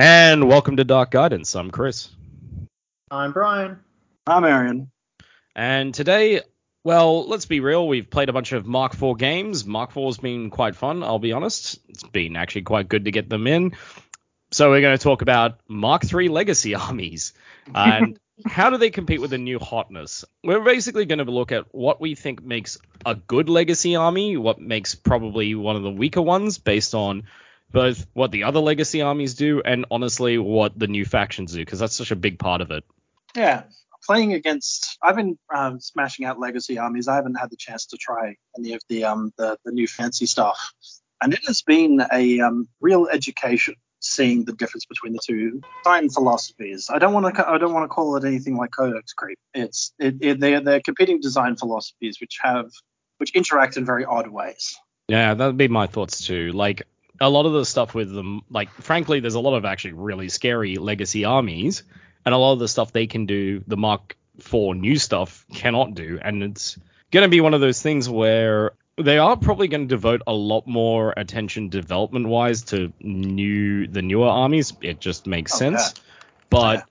And welcome to Dark Guidance. I'm Chris. I'm Brian. I'm Aaron. And today, well, let's be real, we've played a bunch of Mark IV games. Mark IV's been quite fun, I'll be honest. It's been actually quite good to get them in. So we're going to talk about Mark III legacy armies and how do they compete with the new hotness. We're basically going to look at what we think makes a good legacy army, what makes probably one of the weaker ones based on both what the other legacy armies do and honestly what the new factions do because that's such a big part of it. Yeah, playing against. I've been um, smashing out legacy armies. I haven't had the chance to try any of the um the, the new fancy stuff, and it has been a um, real education seeing the difference between the two design philosophies. I don't want to I don't want to call it anything like codex creep. It's it, it they're they're competing design philosophies which have which interact in very odd ways. Yeah, that'd be my thoughts too. Like a lot of the stuff with them, like frankly, there's a lot of actually really scary legacy armies, and a lot of the stuff they can do, the Mark IV new stuff cannot do, and it's gonna be one of those things where they are probably going to devote a lot more attention development wise to new the newer armies. It just makes Oh, sense. yeah. But Yeah.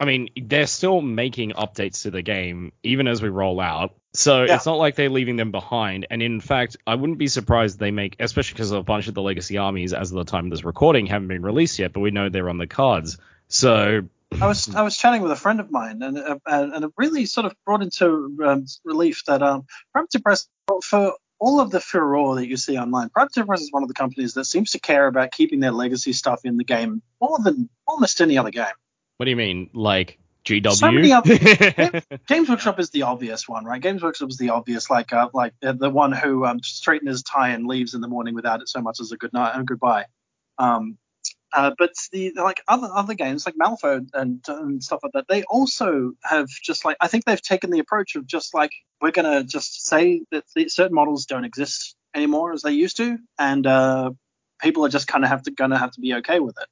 I mean, they're still making updates to the game even as we roll out. So Yeah. it's not like they're leaving them behind. And in fact, I wouldn't be surprised they make, especially because a bunch of the legacy armies, as of the time of this recording, haven't been released yet, but we know they're on the cards. So I was I was chatting with a friend of mine, and uh, and it really sort of brought into um, relief that um, Privateer Press for all of the furore that you see online, Privateer Press is one of the companies that seems to care about keeping their legacy stuff in the game more than almost any other game. What do you mean, like GW? So many other- Games Workshop is the obvious one, right? Games Workshop is the obvious, like uh, like uh, the one who um, straightened his tie and leaves in the morning without it so much as a good night and goodbye. Um, uh, but the like other other games like Malifaux and, and stuff like that, they also have just like I think they've taken the approach of just like we're gonna just say that the, certain models don't exist anymore as they used to, and uh, people are just kind of have to gonna have to be okay with it.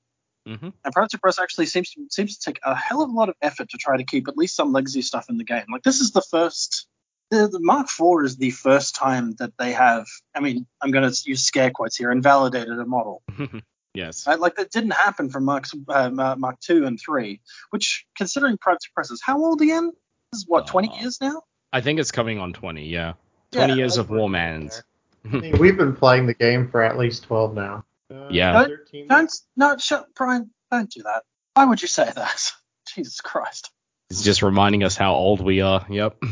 Mhm. And Privateer Press actually seems to, seems to take a hell of a lot of effort to try to keep at least some legacy stuff in the game. Like this is the first, the, the Mark IV is the first time that they have. I mean, I'm going to use scare quotes here. Invalidated a model. yes. Right? Like that didn't happen for Mark uh, Mark II and three, Which, considering Privateer Press is how old again? This is what 20 Uh, years now. I think it's coming on 20, yeah. 20 Yeah, years of would- Warmans. I mean, we've been playing the game for at least 12 now. Uh, Yeah. 13 Don't no, shut, Brian. Don't do that. Why would you say that? Jesus Christ. It's just reminding us how old we are. Yep.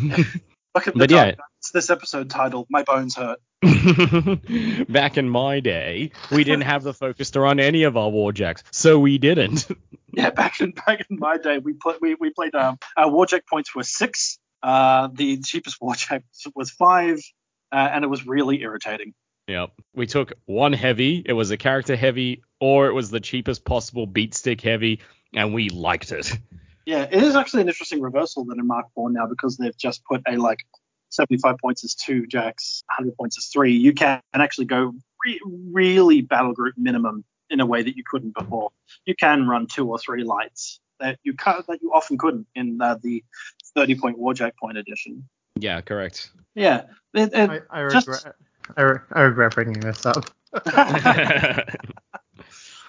Look at the But yeah. It's this episode titled "My Bones Hurt." Back in my day, we didn't have the focus to run any of our warjacks, so we didn't. Yeah, back in back in my day, we played we, we played um our warjack points were six. Uh, the cheapest warjack was five, uh, and it was really irritating. Yep. We took one heavy, it was a character heavy, or it was the cheapest possible beat stick heavy, and we liked it. Yeah, it is actually an interesting reversal than in Mark IV now because they've just put a like 75 points is two jacks, 100 points is three. You can actually go re- really battle group minimum in a way that you couldn't before. You can run two or three lights that you can't, that you often couldn't in uh, the 30 point warjack point edition. Yeah, correct. Yeah, it, it, I, I just- regret. I, re- I regret bringing this up.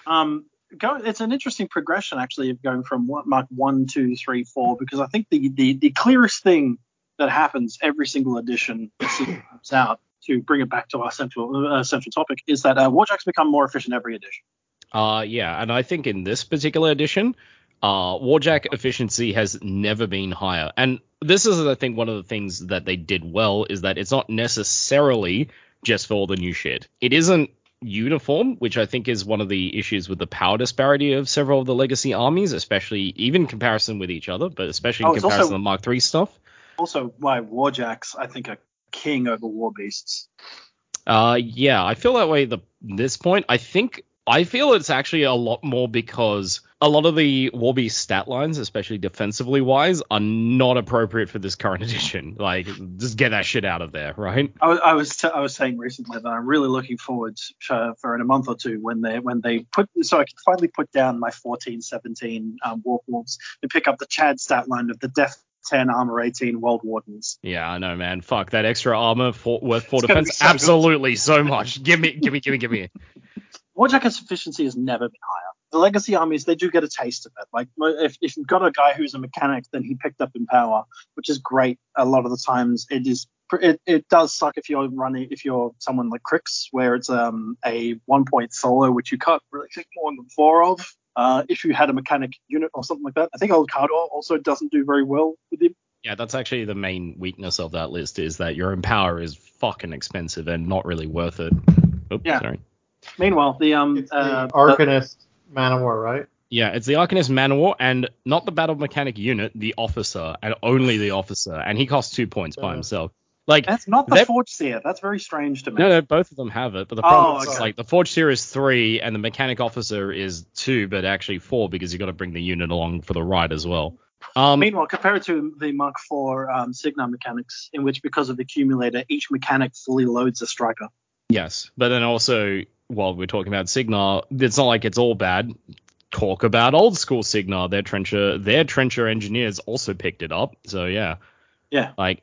um, go, it's an interesting progression actually of going from what Mark one, two, three, four, because I think the, the, the clearest thing that happens every single edition that comes out to bring it back to our central uh, central topic is that uh, warjacks become more efficient every edition. Uh, yeah, and I think in this particular edition, uh, Warjack efficiency has never been higher. And this is, I think, one of the things that they did well is that it's not necessarily just for all the new shit. It isn't uniform, which I think is one of the issues with the power disparity of several of the legacy armies, especially even in comparison with each other, but especially Oh, in it's comparison also- to Mark III stuff. Also, why warjacks I think are king over war beasts. Uh, yeah, I feel that way. The this point, I think I feel it's actually a lot more because a lot of the Warby stat lines, especially defensively wise, are not appropriate for this current edition. Like, just get that shit out of there, right? I was I was, t- I was saying recently that I'm really looking forward to, for in a month or two when they when they put so I can finally put down my 14 17 um, Warp Wolves and pick up the Chad stat line of the Death 10 Armor 18 Wold Wardens. Yeah, I know, man. Fuck that extra armor for worth It's defense. so good. Absolutely, so much. Give me, give me, give me, give me. Warjack's efficiency has never been higher. The legacy armies they do get a taste of it. Like if, if you've got a guy who's a mechanic, then he picked up in power, which is great. A lot of the times it is it, it does suck if you're running if you're someone like Cryx, where it's um a one point solo which you can't really think more than four of. Uh, if you had a mechanic unit or something like that, I think Old Khador also doesn't do very well with him. Yeah, that's actually the main weakness of that list is that your empower is fucking expensive and not really worth it. Oops, Yeah. sorry. Meanwhile, the um It's the uh, Arcanist Manowar, right? Yeah, it's the Arcanist Manowar and not the battle mechanic unit, the officer, and only the officer, and he costs two points by himself. Like, that's not the Forge Seer. That's very strange to me. no, no, both of them have it, but the Oh, problem is okay. like the Forge Seer is three and the mechanic officer is two, but actually four because you've got to bring the unit along for the ride as well. Um, Meanwhile, compare it to the Mark IV um, Cygnar mechanics, in which because of the accumulator, each mechanic fully loads a striker. Yes, but then also while we're talking about Cygnar, it's not like it's all bad. Talk about old school Cygnar. Their trencher, their trencher engineers also picked it up. So yeah, Yeah. like.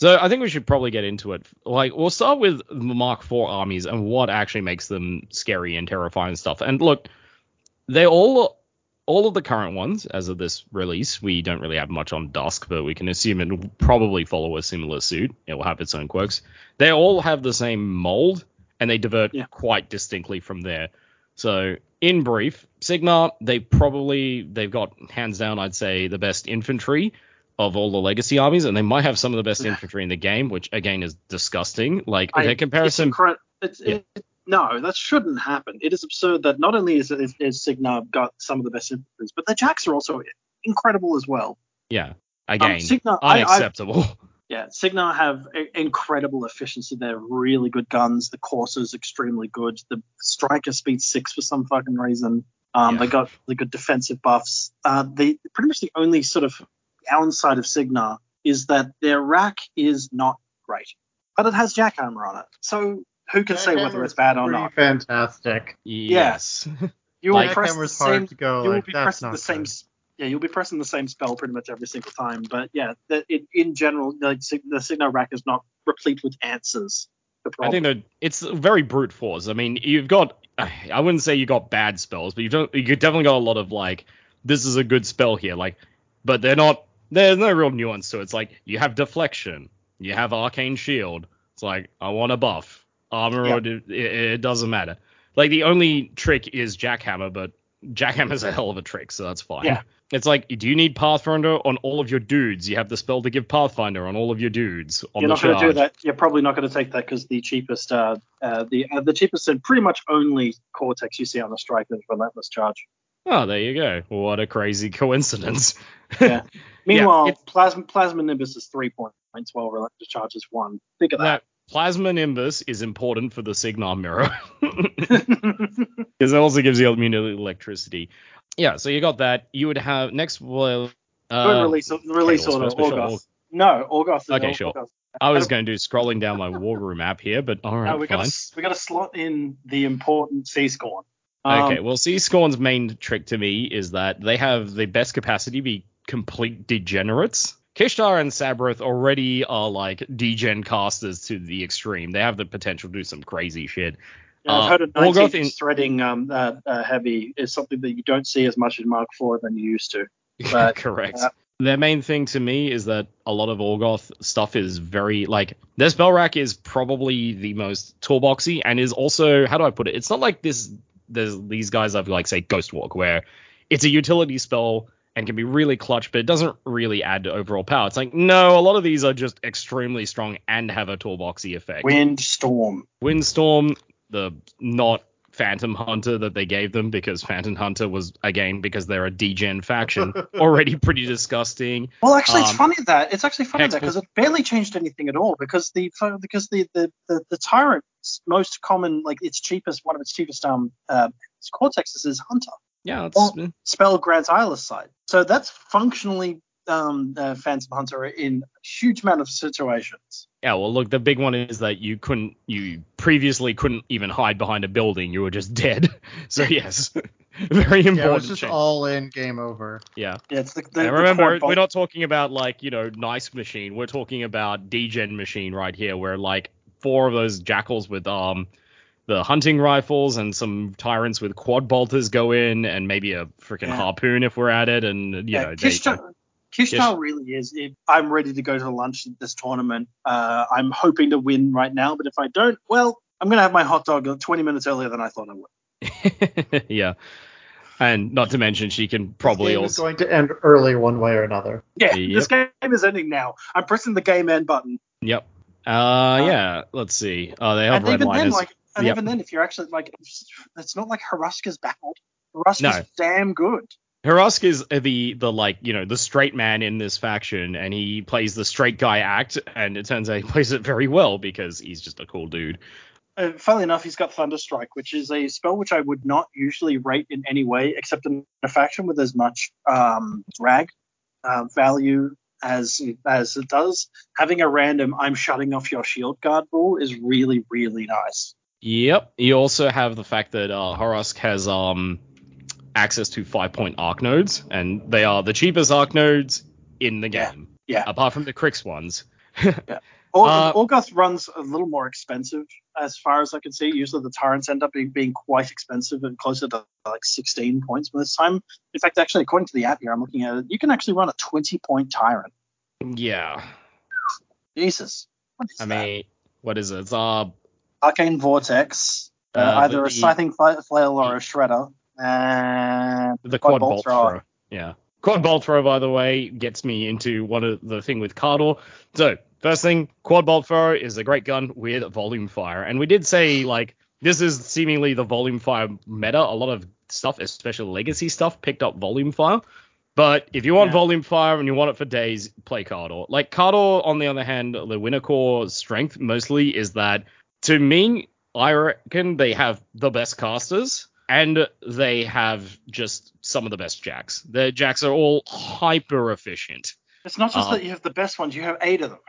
So I think we should probably get into it. Like we'll start with the Mark IV armies and what actually makes them scary and terrifying stuff. And look, they all all of the current ones as of this release, we don't really have much on Dusk, but we can assume it will probably follow a similar suit. It will have its own quirks. They all have the same mold, and they divert Yeah. quite distinctly from there. So, in brief, Cygnar, they probably they've got hands down, I'd say, the best infantry of all the legacy armies, and they might have some of the best infantry in the game, which again is disgusting. Like I- their comparison, It's incre- it's, Yeah. it, no, that shouldn't happen. It is absurd that not only is, is, is Cygnar got some of the best infantry, but the Jacks are also incredible as well. yeah, again, Um, Cygnar, I, I, unacceptable. yeah, Cygnar have i- incredible efficiency. They're really good guns. The Corsair's extremely good. The Striker speed six for some fucking reason. Um, Yeah. They got really good defensive buffs. Uh, they pretty much the only sort of downside of Cygnar is that their rack is not great, but it has jack armor on it. So who can say whether it's bad or not? Fantastic. yes. You will Like- press the same. to go. You will like, be that's pressing not the same. good. s- Yeah, you'll be pressing the same spell pretty much every single time. But yeah, the, in, in general, like, the Cygnar rack is not replete with answers. I think that it's very brute force. I mean, you've got I wouldn't say you got bad spells, but you've don't, you definitely got a lot of like this is a good spell here, like, but they're not. There's no real nuance to it. It's like you have deflection, you have arcane shield. It's like I want a buff, armor, or it, it doesn't matter. Like the only trick is jackhammer, but jackhammer's a hell of a trick, so that's fine. Yeah. It's like, do you need Pathfinder on all of your dudes? You have the spell to give Pathfinder on all of your dudes on You're not going to do that. You're probably not going to take that because the cheapest, uh, uh, the uh, the cheapest and pretty much only Cortex you see on the strike is Relentless Charge. Oh, there you go. What a crazy coincidence. Yeah. Meanwhile, it's- Plasma Plasma Nimbus is three points, while Relentless Charge is one. Think of that that. plasma nimbus is important for the Cygnar mirror because it also gives you immunity to electricity. Yeah, so you got that. You would have next. Well, uh, release release order. first, for sure. Orgoth. No, August. Okay, sure. Orgoth. I was going to do scrolling down my war room app here, but all right, No, we got fine. to we got to slot in the important Sea Scorn. Um, Okay, well, Sea Scorn's main trick to me is that they have the best capacity to be complete degenerates. Kishtar and Sabroth already are like degen casters to the extreme. They have the potential to do some crazy shit. Yeah, I've uh, heard of Orgoth 19 in- threading um, uh, uh, heavy is something that you don't see as much in Mark IV than you used to. But, Correct. uh, Their main thing to me is that a lot of Orgoth stuff is very like their spell rack is probably the most toolboxy and is also how do I put it? It's not like this. There's these guys have like say Ghost Walk where it's a utility spell and can be really clutch, but it doesn't really add to overall power. It's like no, a lot of these are just extremely strong and have a toolboxy effect. Wind Storm. Windstorm, the not Phantom Hunter that they gave them because Phantom Hunter was again because they're a degen faction already pretty disgusting. Well, actually, it's Um, funny that it's actually funny that because it barely changed anything at all because the because the the the, the tyrant's most common like its cheapest one of its cheapest um uh, cortexes is Hunter. Yeah, it's, Well- spell grants eyeless sight. So that's functionally um, uh, Phantom Hunter in huge amount of situations. yeah. Well, look, the big one is that you couldn't, you previously couldn't even hide behind a building. You were just dead. So yes, very important. Yeah, it was just change. all in, game over. yeah. Yeah, it's the, the, And remember, core we're not talking about like you know nice machine. We're talking about degen machine right here, where like four of those jackals with um the hunting rifles and some tyrants with quad bolters go in, and maybe a freaking Yeah. harpoon if we're at it, and you yeah, know, they- Kishtar, Kishtar really is. If I'm ready to go to lunch at this tournament. Uh, I'm hoping to win right now, but if I don't, well, I'm gonna have my hot dog 20 minutes earlier than I thought I would. yeah. And not to mention, she can probably this game is going to end early one way or another. Yeah, Yep. this game is ending now. I'm pressing the game end button. Yep. Uh, yeah. Let's see. Oh, they have and even then, like, and Yep. even then, if you're actually like, it's, it's not like Haruska's bad. Haruska's No. damn good. Harusk is the the like you know the straight man in this faction, and he plays the straight guy act, and it turns out he plays it very well because he's just a cool dude. Uh, funnily enough, he's got Thunderstrike, which is a spell which I would not usually rate in any way, except in a faction with as much um, rag uh, value as as it does. Having a random "I'm shutting off your shield guard" rule is really really nice. Yep. You also have the fact that uh, has um access to five point arc nodes, and they are the cheapest arc nodes in the game. Yeah. Apart from the Cryx ones. Or, Uh, Orgoth runs a little more expensive, as far as I can see. Usually the Tyrants end up being, being quite expensive and closer to like 16 points most time. In fact, actually, according to the app here, I'm looking at it, you can actually run a 20 point Tyrant. Yeah. Jesus. I that? mean, what is it? It's uh Arcane Vortex, uh, Uh, either the- a Scything Flail or a Shredder. And the Quad bolt thrower. throw. Yeah. Quad bolt throw, by the way, gets me into one of the thing with Khador. So first thing, quad bolt throw is a great gun with volume fire, and we did say like this is seemingly the volume fire meta. A lot of stuff, especially legacy stuff, picked up volume fire. But if you want Yeah. volume fire and you want it for days, play Khador. Like Khador, on the other hand, the winner core strength mostly is that to me, I reckon they have the best casters and they have just some of the best jacks. The jacks are all hyper efficient. it's not just Uh, that you have the best ones, you have eight of them.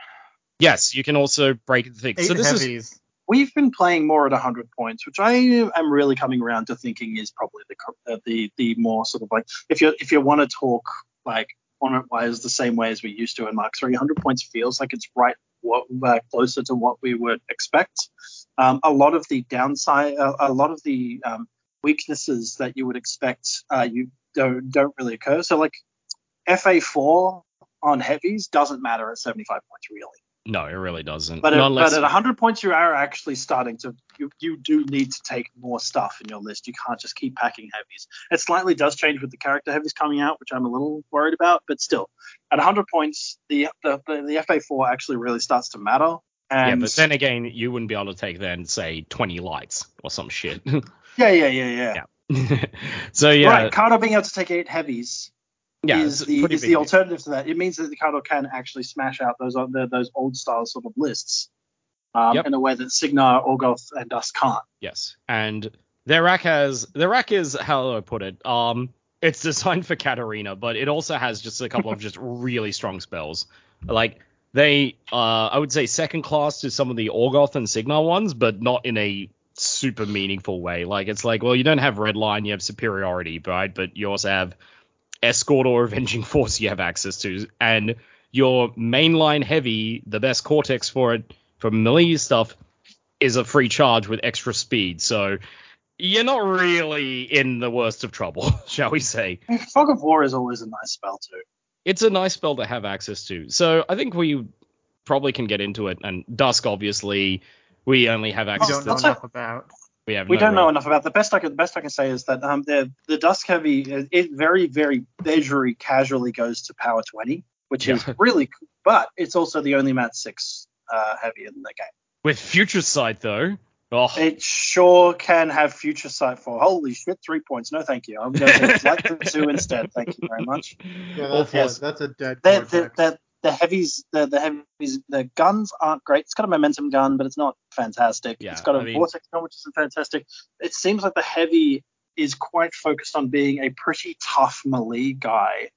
Yes, you can also break the thing. Eight So this is. We've been playing more at 100 points, which I am really coming around to thinking is probably the uh, the the more sort of like if you if you want to talk like tournament wise the same way as we used to in Mark 3, 100 points feels like it's right what uh, closer to what we would expect. Um, a lot of the downside, uh, a lot of the um, weaknesses that you would expect, uh, you don't don't really occur. So like FA4 on heavies doesn't matter at 75 points really. no, it really doesn't. But but at 100 points, you are actually starting to. You, you do need to take more stuff in your list. You can't just keep packing heavies. It slightly does change with the character heavies coming out, which I'm a little worried about. But still, at 100 points, the the, the, the FA4 actually really starts to matter. yeah, but then again, you wouldn't be able to take then say 20 lights or some shit. yeah, yeah, yeah, yeah. yeah. so yeah, Right, Khador being able to take eight heavies yeah, is the is the alternative to that. It means that the Khador can actually smash out those other those old style sort of lists um, Yep. in a way that Cygnar, Orgoth, and Dusk can't. Yes, and their rack has their rack is how do I put it? Um, it's designed for Katarina, but it also has just a couple of just really strong spells. Like they, uh, I would say second class to some of the Orgoth and Cygnar ones, but not in a super meaningful way. Like it's like, well, you don't have red line, you have superiority, right? But you also have escort or avenging force you have access to, and your mainline heavy, the best cortex for it for melee stuff is a free charge with extra speed. So you're not really in the worst of trouble, shall we say. Fog of War is always a nice spell too. It's a nice spell to have access to. So I think we probably can get into it. And Dusk, obviously, we only have We access don't to. know I'll enough about. We have We no don't know enough about the best I can the best I can say is that um the the Dusk Heavy it, it very very very casually goes to power 20, which is really cool, but it's also the only mat six uh, heavy in the game. With Future Sight, though. Oh, It sure can have future sight for holy shit three points. No, thank you. I'm going to take flight to two instead. Thank you very much. Yeah, that's, for yes. a, that's a dead The, the, project. The, heavies the, the heavies the guns aren't great. It's got a momentum gun, but it's not fantastic. Yeah, it's got a I mean- vortex gun, which isn't fantastic. It seems like the heavy is quite focused on being a pretty tough melee guy.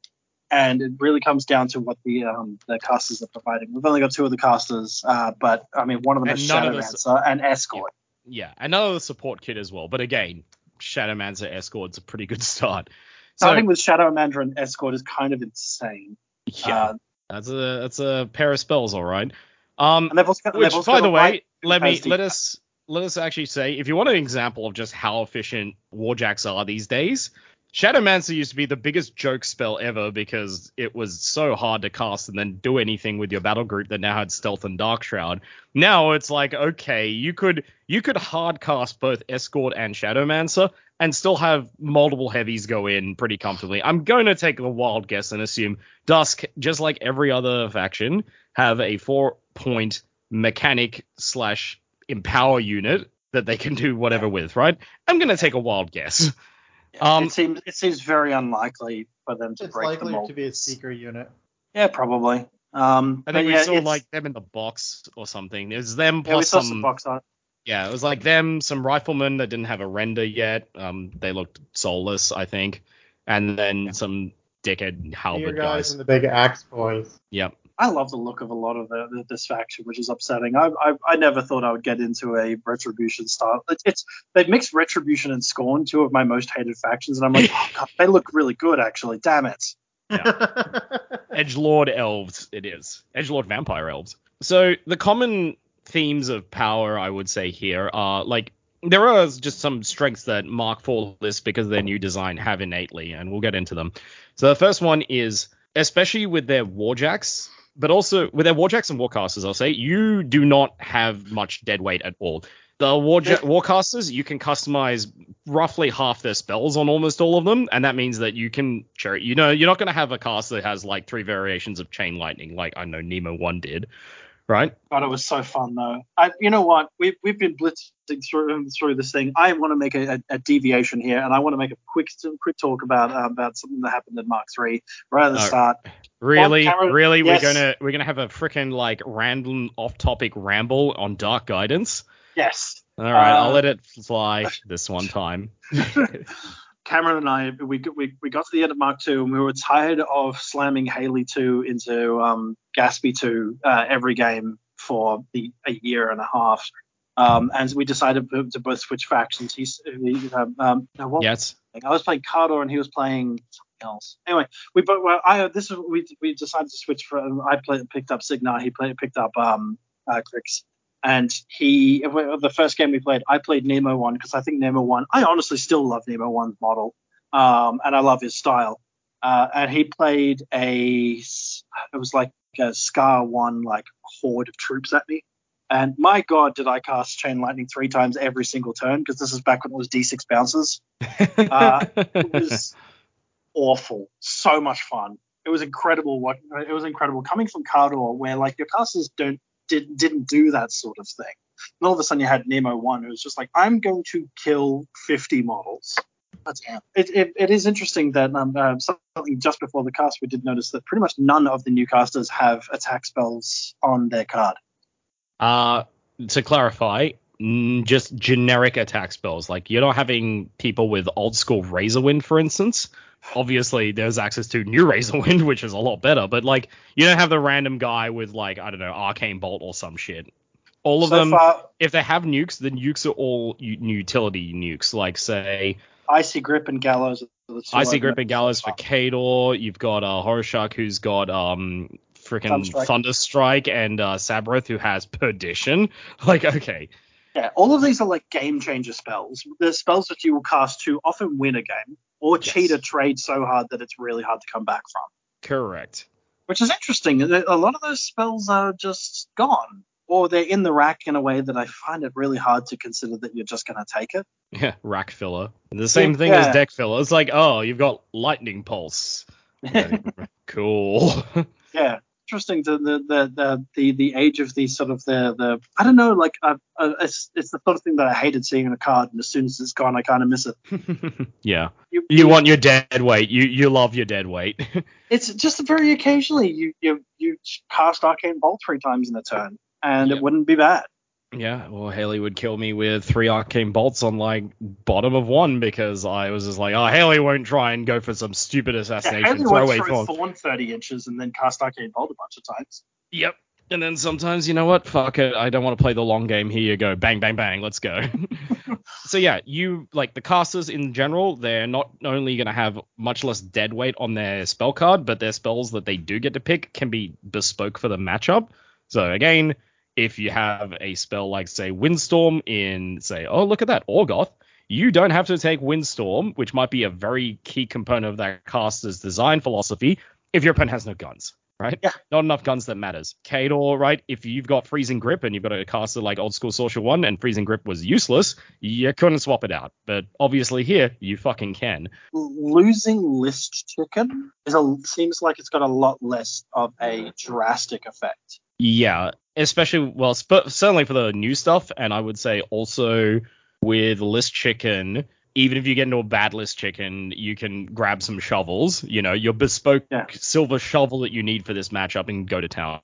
And it really comes down to what the um, the casters are providing. We've only got two of the casters, uh, but I mean one of them is none Shadow of us- Dancer and Escort. yeah, another support kit as well. But again, Shadowmancer Escort's a pretty good start. So, Starting with Shadow Mandra and Escort is kind of insane. yeah, Uh, that's a that's a pair of spells, all right. Um, got, Which, by the way, let me let us let us actually say, if you want an example of just how efficient Warjacks are these days, Shadowmancer used to be the biggest joke spell ever because it was so hard to cast and then do anything with your battle group that now had Stealth and Dark Shroud. Now it's like, okay, you could you could hard cast both Escort and Shadowmancer and still have multiple heavies go in pretty comfortably. I'm going to take a wild guess and assume Dusk, just like every other faction, have a four point mechanic slash empower unit that they can do whatever with, right? I'm going to take a wild guess. Um, it seems it seems very unlikely for them to It's break the line. It's likely mold. to be a seeker unit. Yeah, probably. Um, I but think we yeah, saw it's- like them in the box or something. It was them yeah, we saw some, some box art. Yeah, it was like them, some riflemen that didn't have a render yet. Um, they looked soulless, I think, and then some dickhead halberd guys guys. and the big axe boys. Yep. I love the look of a lot of the, the, this faction, which is upsetting. I, I I never thought I would get into a retribution style. It's, it's they've mixed retribution and scorn, two of my most hated factions, and I'm like, oh, God, they look really good actually. Damn it. Yeah. Edge Lord elves, it is. Edge Lord vampire elves. So the common themes of power, I would say here, are like there are just some strengths that Mark IV lists because of their new design have innately, and we'll get into them. So the first one is, especially with their warjacks, but also with their warjacks and warcasters, I'll say, you do not have much dead weight at all. The warcasters, you can customize roughly half their spells on almost all of them, and that means that you can. You know, you're not going to have a cast that has like three variations of chain lightning, like I know Nemo one did, right? God, it was so fun though. I, you know what? We've we've been blitzing through through this thing. I want to make a, a, a deviation here, and I want to make a quick quick talk about uh, about something that happened in Mark Three right at the Oh. start. Really, Cameron- really, yes. we're gonna we're gonna have a freaking like random off-topic ramble on Dark Guidance. Yes, All right, I'll Uh, let it fly this one time. Cameron and I we, we we got to the end of Mark Two, and we were tired of slamming Haley Two into um, Gaspy Two uh, every game for the a year and a half. Um, and we decided to, both switch factions. He's he, um, um, what Yes. I was playing Khador and he was playing something else. Anyway, we both well, I this is we we decided to switch for. I played picked up Cygnar. He played picked up um uh, Cryx. And he the first game we played, I played Nemo one because I think Nemo one. I honestly still love Nemo one's model, um, and I love his style. Uh, and he played a it was like a Skarre one like horde of troops at me. And my God, did I cast Chain Lightning three times every single turn because this is back when it was D6 bounces. Uh, it was awful. So much fun. It was incredible. What it was incredible coming from Khador, where like your casters don't did, didn't do that sort of thing. And all of a sudden you had Nemo one, who was just like, I'm going to kill 50 models. That's it, it, it is interesting that um, uh, something just before the cast we did notice that pretty much none of the new casters have attack spells on their card. Uh, to clarify, just generic attack spells. Like you're not having people with old school Razorwind, for instance. Obviously, there's access to new Razorwind, which is a lot better. But like, you don't have the random guy with like I don't know Arcane Bolt or some shit. All of so them, far, if they have nukes, the nukes are all utility nukes. Like say Icy Grip and Gallows. are the two Icy Grip and Gallows for. Khador. You've got a uh, Horoshark, who's got um freaking Thunderstrike. Thunderstrike, and uh, Sabroth, who has Perdition. Like, okay, Yeah, all of these are like game changer spells. They're spells that you will cast to often win a game or Yes. cheat a trade so hard that it's really hard to come back from. correct. Which is interesting. A lot of those spells are just gone. Or they're in the rack in a way that I find it really hard to consider that you're just going to take it. Yeah, rack filler. The same thing Yeah. as deck filler. It's like, oh, you've got lightning pulse. cool. yeah, interesting. The the, the the the the age of the sort of the the I don't know. Like uh, uh, it's it's the sort of thing that I hated seeing in a card, and as soon as it's gone, I kind of miss it. yeah. You want your dead weight. You you love your dead weight. it's just very occasionally you you you cast arcane bolt three times in a turn, and Yep. it wouldn't be bad. Yeah, well, Haley would kill me with three arcane bolts on like bottom of one because I was just like, oh, Haley won't try and go for some stupid Yeah, assassination Haley went throwaway through form. Thorn 30 inches and then cast arcane bolt a bunch of times. Yep. And then sometimes, you know what? Fuck it. I don't want to play the long game. Here you go. Bang, bang, bang. Let's go. so yeah, you like the casters in general. They're not only going to have much less dead weight on their spell card, but their spells that they do get to pick can be bespoke for the matchup. So again, if you have a spell like say Windstorm in say, oh look at that Orgoth, you don't have to take Windstorm, which might be a very key component of that caster's design philosophy, if your opponent has no guns right? Yeah. Not enough guns that matters. Khador, right? If you've got freezing grip and you've got a caster like old school Sorscha One and freezing grip was useless, you couldn't swap it out. But obviously here you fucking can. Losing list chicken is a, seems like it's got a lot less of a drastic effect. Yeah, especially well, sp- certainly for the new stuff, and I would say also with list chicken even if you get into a bad list chicken, you can grab some shovels, you know, your bespoke Yeah. silver shovel that you need for this matchup and go to town.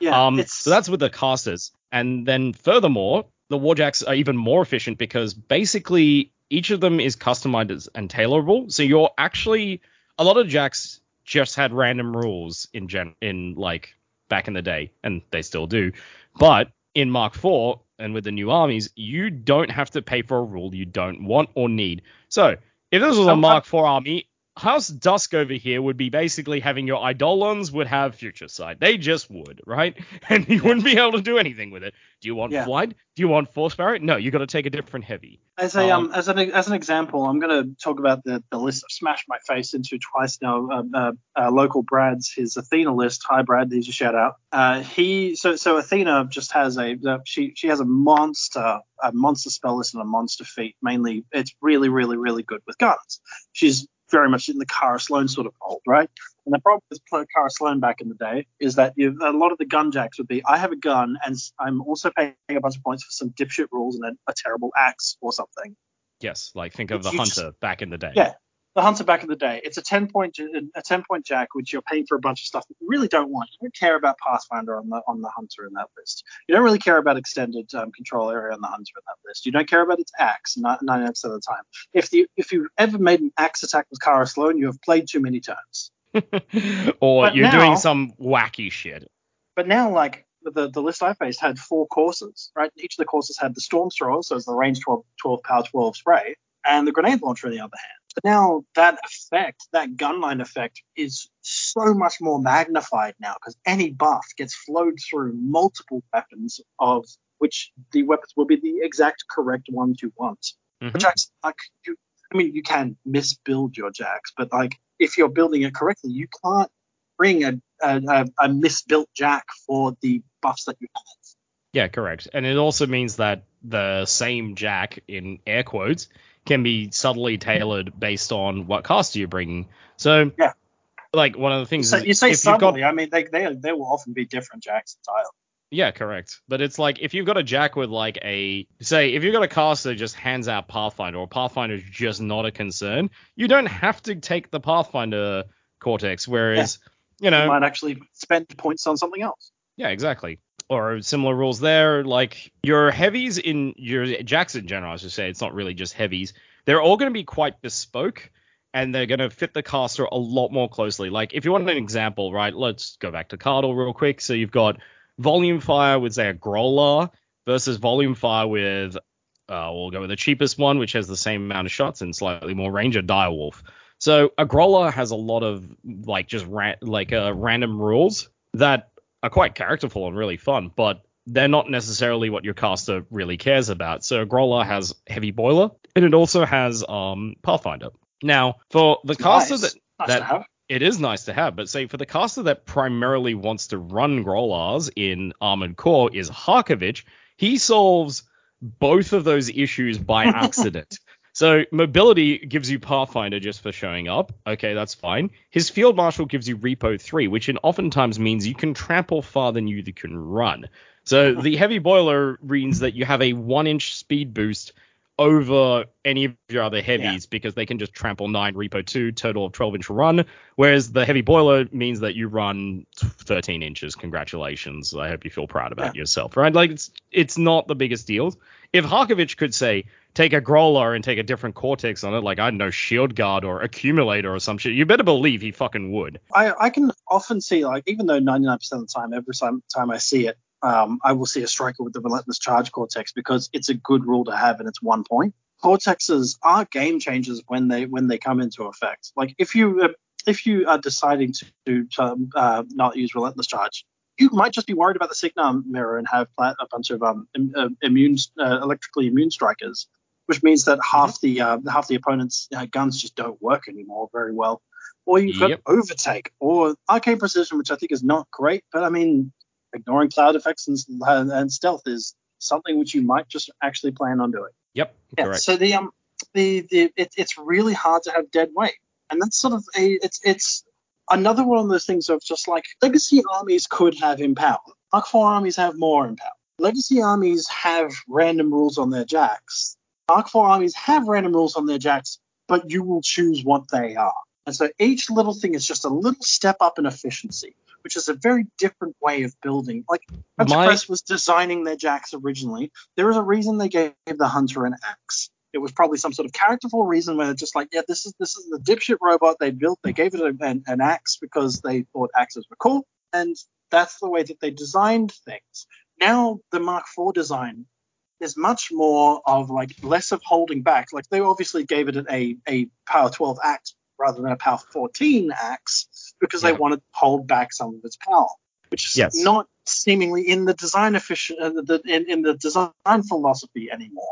Yeah, um, so that's with the casters. And then furthermore, the warjacks are even more efficient because basically each of them is customized and tailorable. So you're actually a lot of jacks just had random rules in gen in like back in the day, and they still do. But in Mark IV and with the new armies, you don't have to pay for a rule you don't want or need. So if this was a I'm- Mark IV army, House Dusk over here would be basically having your Eidolons would have future sight. They just would, right? And you wouldn't be able to do anything with it. Do you want Yeah. flight? Do you want force barrier? No, you got to take a different heavy. As a Um, um, as an as an example, I'm going to talk about the the list I've smashed my face into twice now. Uh, uh, uh, local Brad's his Athena list. Hi Brad, here's your shout out. Uh, he so so Athena just has a uh, she she has a monster a monster spell list and a monster feat. Mainly, it's really really really good with guns. She's very much in the Kara Sloan sort of mold, right? And the problem with Kara Sloan back in the day is that you, a lot of the gun jacks would be, I have a gun and I'm also paying a bunch of points for some dipshit rules and a, a terrible axe or something. Yes, like think of the You just- hunter back in the day. Yeah. The hunter back in the day, it's a ten point a ten point jack, which you're paying for a bunch of stuff that you really don't want. You don't care about Pathfinder on the on the hunter in that list. You don't really care about extended um, control area on the hunter in that list. You don't care about its axe ninety nine percent of the time. If you if you've ever made an axe attack with Kara Sloan, you have played too many turns. or But you're now- doing some wacky shit. But now, like the the list I faced had four Corsairs, right? Each of the Corsairs had the storm thrower, so it's the range 12, 12 power 12 spray, and the grenade launcher on the other hand. Now that effect, that gunline effect, is so much more magnified now because any buff gets flowed through multiple weapons of which the weapons will be the exact correct ones you want. Mhm. The jacks, like you, I mean, you can misbuild your jacks, but like if you're building it correctly, you can't bring a a, a, a misbuilt jack for the buffs that you have. Yeah, correct. And it also means that the same jack in air quotes can be subtly tailored based on what caster you're bringing. So Yeah. like one of the things So is you say you've got subtly, I mean, they, they they will often be different jacks entirely. Yeah, correct. But it's like if you've got a jack with like a say if you've got a caster that just hands out Pathfinder or Pathfinder is just not a concern, you don't have to take the Pathfinder Cortex. Whereas you know You might actually spend points on something else. Yeah, exactly. Or similar rules there. Like your heavies in your jacks in general, I should say, it's not really just heavies. They're all going to be quite bespoke and they're going to fit the caster a lot more closely. Like if you want an example, right? Let's go back to Khador real quick. So you've got Volume Fire with say a Growler versus Volume Fire with uh, we'll go with the cheapest one, which has the same amount of shots and slightly more range, a Direwolf. So a Growler has a lot of like just ra- like uh, random rules that are quite characterful and really fun, but they're not necessarily what your caster really cares about. So Growler has Heavy Boiler, and it also has um, Pathfinder. Now, for the caster Nice. that Nice that it is nice to have, but say for the caster that primarily wants to run Growlers in Armored Korps is Harkevich. He solves both of those issues by accident. So mobility gives you Pathfinder just for showing up. Okay, that's fine. His Field Marshal gives you Repo 3, which in oftentimes means you can trample farther than you can run. So the heavy boiler means that you have a one inch speed boost over any of your other heavies because they can just trample 9 repo 2 total of 12 inch run. Whereas the heavy boiler means that you run 13 inches. Congratulations. I hope you feel proud about yourself right? Like it's it's not the biggest deal. If Harkevich could say take a growler and take a different cortex on it like i don't know shield guard or accumulator or some shit you better believe he fucking would I, I can often see like even though 99% of the time every time, time I see it um, I will see a striker with the relentless charge cortex because it's a good rule to have and it's one point. Cortexes are game changers when they when they come into effect. Like if you if you are deciding to, to uh, not use relentless charge, you might just be worried about the Cygnar mirror and have a bunch of um, uh, immune, uh, electrically immune strikers, which means that half mm-hmm. the uh, half the opponent's uh, guns just don't work anymore very well. Or you've got yep. overtake or arcane precision, which I think is not great, but I mean, ignoring cloud effects and, and stealth is something which you might just actually plan on doing. Yep, yeah, correct. So the um the, the it, it's really hard to have dead weight, and that's sort of a it's it's another one of those things of just like legacy armies could have empower. Mark 4 armies have more empower. Legacy armies have random rules on their jacks. Mark 4 armies have random rules on their jacks, but you will choose what they are. And so each little thing is just a little step up in efficiency, which is a very different way of building. Like Hunter My... Press was designing their jacks originally. There is a reason they gave the Hunter an axe. It was probably some sort of characterful reason where they're just like, yeah, this is this is the dipshit robot they built. They gave it a, an, an axe because they thought axes were cool, and that's the way that they designed things. Now the Mark IV design is much more of like less of holding back. Like they obviously gave it a a power 12 axe rather than a power 14 axe because yeah. they wanted to hold back some of its power, which is yes. not seemingly in the design efficient uh, the, in, in the design philosophy anymore.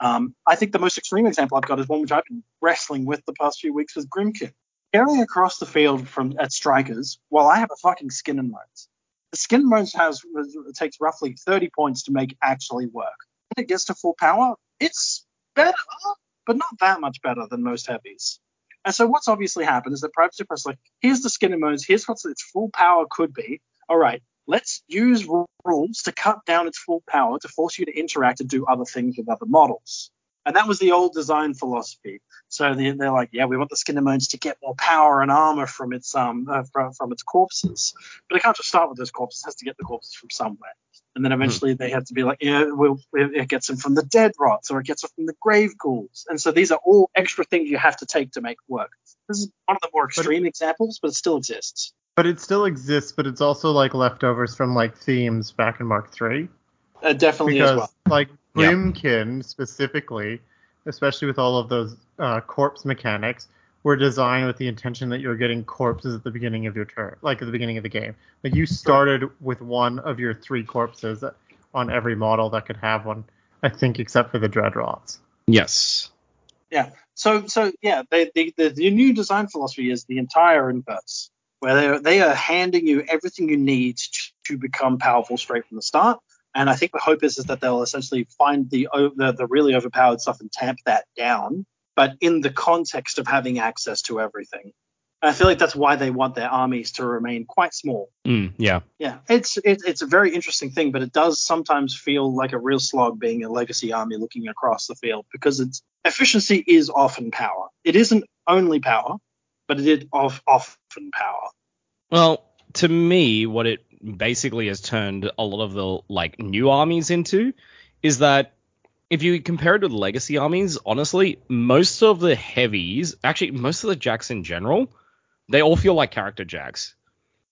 Um, I think the most extreme example I've got is one which I've been wrestling with the past few weeks with Grymkin. Carrying across the field from at strikers, while I have a fucking skin and bones. The skin and bones has takes roughly 30 points to make actually work. It gets to full power, it's better, but not that much better than most heavies. And so what's obviously happened is that Privateer Press like, here's the skin and bones, here's what its full power could be. All right, let's use rules to cut down its full power to force you to interact and do other things with other models. And that was the old design philosophy. So they're, they're like, yeah, we want the Skin and Bones to get more power and armor from its um uh, from, from, its corpses, but it can't just start with those corpses. It has to get the corpses from somewhere. And then hmm. eventually they have to be like, yeah, we'll, it gets them from the Dread Rots or it gets them from the grave ghouls. And so these are all extra things you have to take to make work. This is one of the more extreme but, examples, but it still exists. But it still exists, but it's also like leftovers from like themes back in Mark Three. Uh, definitely because, well. Like Grymkin yep. specifically, especially with all of those uh, corpse mechanics, were designed with the intention that you're getting corpses at the beginning of your turn, like at the beginning of the game. Like you started with one of your three corpses on every model that could have one, I think, except for the Dreadrots. Yes. Yeah. So so yeah, they, the, the the new design philosophy is the entire inverse where they are handing you everything you need to become powerful straight from the start. And I think the hope is, is that they'll essentially find the, the, the really overpowered stuff and tamp that down, but in the context of having access to everything. And I feel like that's why they want their armies to remain quite small. Mm, yeah. Yeah. It's it, it's a very interesting thing, but it does sometimes feel like a real slog being a legacy army looking across the field because its efficiency is often power. It isn't only power, but it is off, often power. Well, to me, what it basically has turned a lot of the like new armies into is that if you compare it to the legacy armies, honestly, most of the heavies, actually most of the jacks in general, they all feel like character jacks.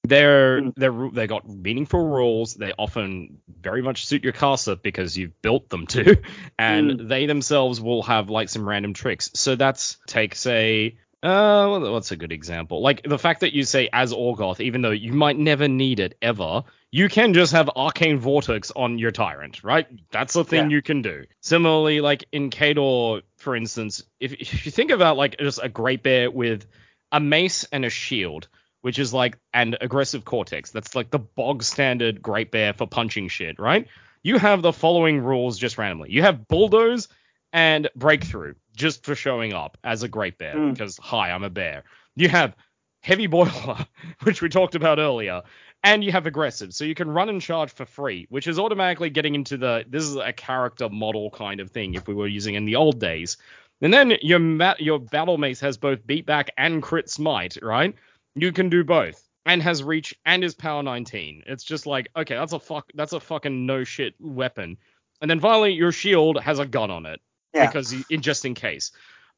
They're mm. they're they got meaningful rules. They often very much suit your caster because you've built them to, and mm. they themselves will have like some random tricks. So that's take say uh, what's a good example? Like the fact that you say as Orgoth, even though you might never need it ever, you can just have Arcane Vortex on your Tyrant, right? That's a thing yeah. you can do. Similarly, like in Khador, for instance, if, if you think about like just a Great Bear with a mace and a shield, which is like an aggressive Cortex, that's like the bog standard Great Bear for punching shit, right? You have the following rules just randomly. You have Bulldoze and Breakthrough just for showing up as a great bear mm. because hi, I'm a bear. You have heavy boiler, which we talked about earlier, and you have aggressive, so you can run and charge for free, which is automatically getting into the this is a character model kind of thing if we were using in the old days. And then your ma- your battle mace has both beat back and crit smite, right? You can do both. And has reach and is power 19. It's just like, okay, that's a fuck that's a fucking no shit weapon. And then finally your shield has a gun on it yeah. because in just in case.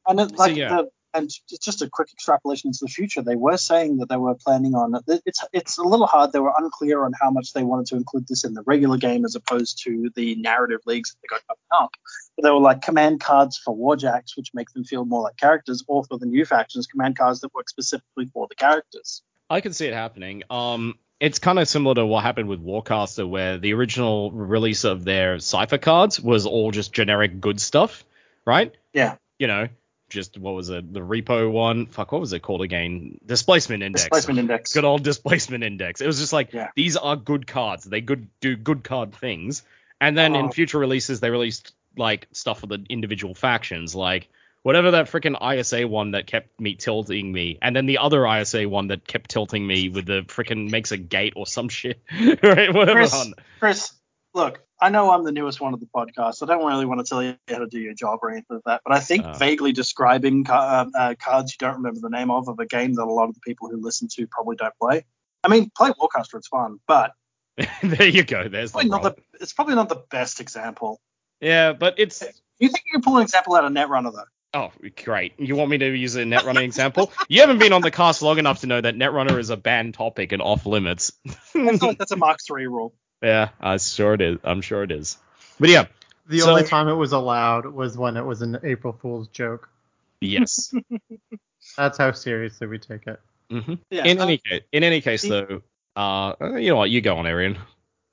And it, like so, yeah. the, and just a quick extrapolation into the future, they were saying that they were planning on it's it's a little hard. They were unclear on how much they wanted to include this in the regular game as opposed to the narrative leagues that they got coming up. But they were like command cards for warjacks, which make them feel more like characters, or for the new factions, command cards that work specifically for the characters. I can see it happening. Um, it's kind of similar to what happened with Warcaster, where the original release of their Cypher cards was all just generic good stuff, right? Yeah. You know, just what was it? The repo one. Fuck, what was it called again? Displacement index. Displacement index. Good old displacement index. It was just like Yeah. these are good cards. They good do good card things. And then in Oh. future releases, they released like stuff for the individual factions, like whatever that freaking ISA one that kept me tilting me, and then the other ISA one that kept tilting me with the freaking makes a gate or some shit. right, whatever. Chris. Chris, look, I know I'm the newest one of the podcast. I don't really want to tell you how to do your job or anything like that, but I think Uh. vaguely describing ca- uh, uh, cards you don't remember the name of of a game that a lot of the people who listen to probably don't play. I mean, play Warcaster, it's fun, but there you go. There's it's the probably not the it's probably not the best example. Yeah, but it's You think you can pull an example out of Netrunner though? Oh, great. You want me to use a Netrunner example? You haven't been on the cast long enough to know that Netrunner is a banned topic and off limits. I feel like that's a Mark III rule. yeah, I'm sure it is. I'm sure it is. But yeah, The So- only time it was allowed was when it was an April Fool's joke. yes. That's how seriously we take it. hmm Yeah. In uh, any case, in any case though, uh, you know what? You go on, Arian.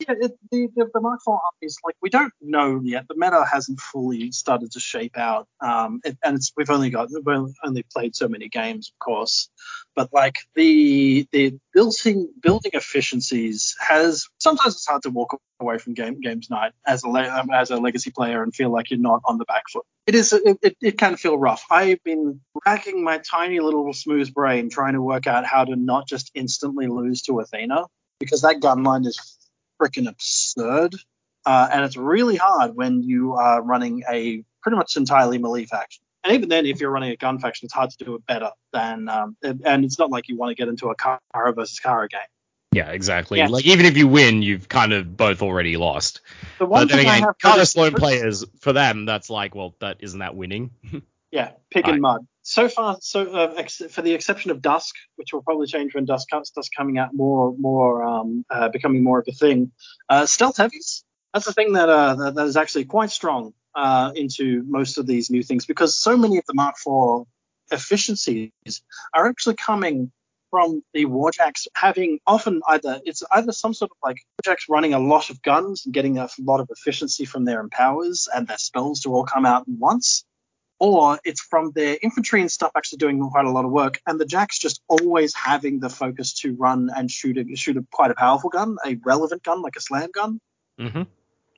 Yeah, it, the, the the Mark IV is like we don't know yet. The meta hasn't fully started to shape out, um, it, and it's we've only got we've only played so many games, of course. But like the the building building efficiencies has sometimes it's hard to walk away from game games night as a um, as a legacy player and feel like you're not on the back foot. It is it, it, it can feel rough. I've been racking my tiny little smooth brain trying to work out how to not just instantly lose to Athena because that gun line is freaking absurd. Uh, and it's really hard when you are running a pretty much entirely melee faction. And even then, if you're running a gun faction, it's hard to do it better than. Um, and it's not like you want to get into a Kara versus Kara game. Yeah, exactly. Yeah. Like even if you win, you've kind of both already lost. The one But then thing I again, have noticed- Sloan players for them, that's like, well, that isn't that winning. Yeah, pig and mud. So far, so uh, ex- for the exception of Dusk, which will probably change when Dusk comes, Dusk coming out more, more, um, uh, becoming more of a thing. Uh, stealth heavies. That's the thing that, uh, that that is actually quite strong uh, into most of these new things because so many of the Mark IV efficiencies are actually coming from the Warjacks having often either it's either some sort of like Warjacks running a lot of guns and getting a lot of efficiency from their empowers and their spells to all come out at once or it's from their infantry and stuff actually doing quite a lot of work, and the Jacks just always having the focus to run and shoot a shoot a quite a powerful gun, a relevant gun like a slam gun. hmm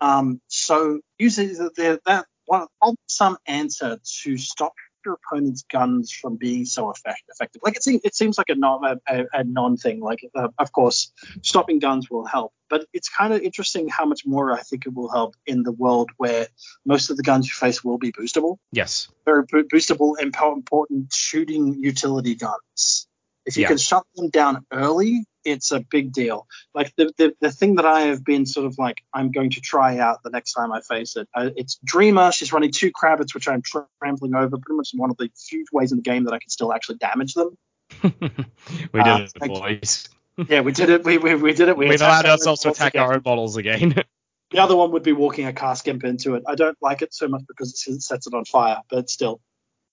Um, so using the, that one some answer to stop your opponent's guns from being so effect- effective. Like it seems it seems like a non a, a, non thing. Like uh, of course stopping guns will help, but it's kind of interesting how much more I think it will help in the world where most of the guns you face will be boostable Yes. very bo- boostable and important shooting utility guns. If you Yeah. can shut them down early, it's a big deal. Like the, the the thing that I have been sort of like I'm going to try out the next time I face it. Uh, it's Dreamer. She's running two Kravitz, which I'm trampling over. Pretty much one of the few ways in the game that I can still actually damage them. we Uh, did it, thank- boys. Yeah, we did it. We we, we did it. We We've allowed ourselves to attack again. our own models again. The other one would be walking a car skimp into it. I don't like it so much because it sets it on fire, but still.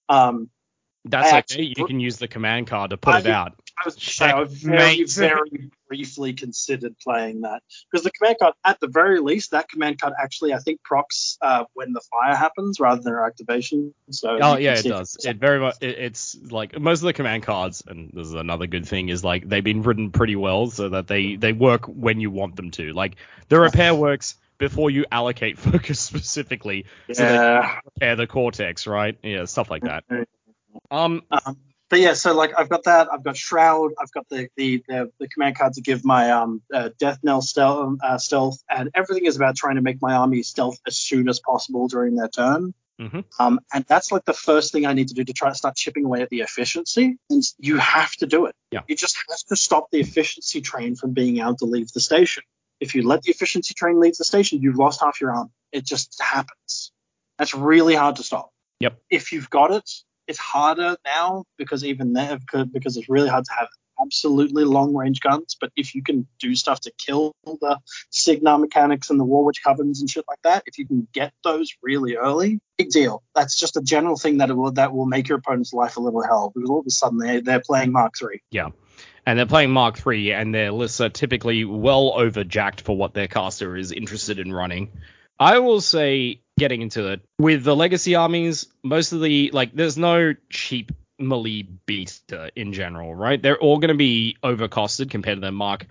Um, That's I okay. actually- You can use the command card to put I- it out. I was say, I very, very briefly considered playing that because the command card, at the very least, that command card actually, I think, procs uh, when the fire happens rather than activation. So Oh yeah, it does. It very much. It, it's like most of the command cards, and this is another good thing is like they've been written pretty well so that they they work when you want them to. Like the repair works before you allocate focus specifically, so they yeah. repair the cortex, right? Yeah, stuff like that. Um, Um, but yeah, so like I've got that. I've got Shroud. I've got the the the, the command card to give my um uh, Death Knell stealth, uh, stealth, and everything is about trying to make my army stealth as soon as possible during their turn. Mhm. Um, and that's like the first thing I need to do to try to start chipping away at the efficiency. And you have to do it. Yeah. You just have to stop the efficiency train from being able to leave the station. If you let the efficiency train leave the station, you've lost half your army. It just happens. That's really hard to stop. Yep. If you've got it, it's harder now because even there, because it's really hard to have absolutely long range guns. But if you can do stuff to kill the Cygnar mechanics and the War Witch Covens and shit like that, if you can get those really early, big deal. That's just a general thing that will that will make your opponent's life a little hell because all of a sudden they they're playing Mark Three. Yeah. and they're playing Mark Three, and their lists are typically well overjacked for what their caster is interested in running. I will say, getting into it, with the legacy armies, most of the like, there's no cheap melee beater in general, right? They're all going to be overcosted compared to their Mark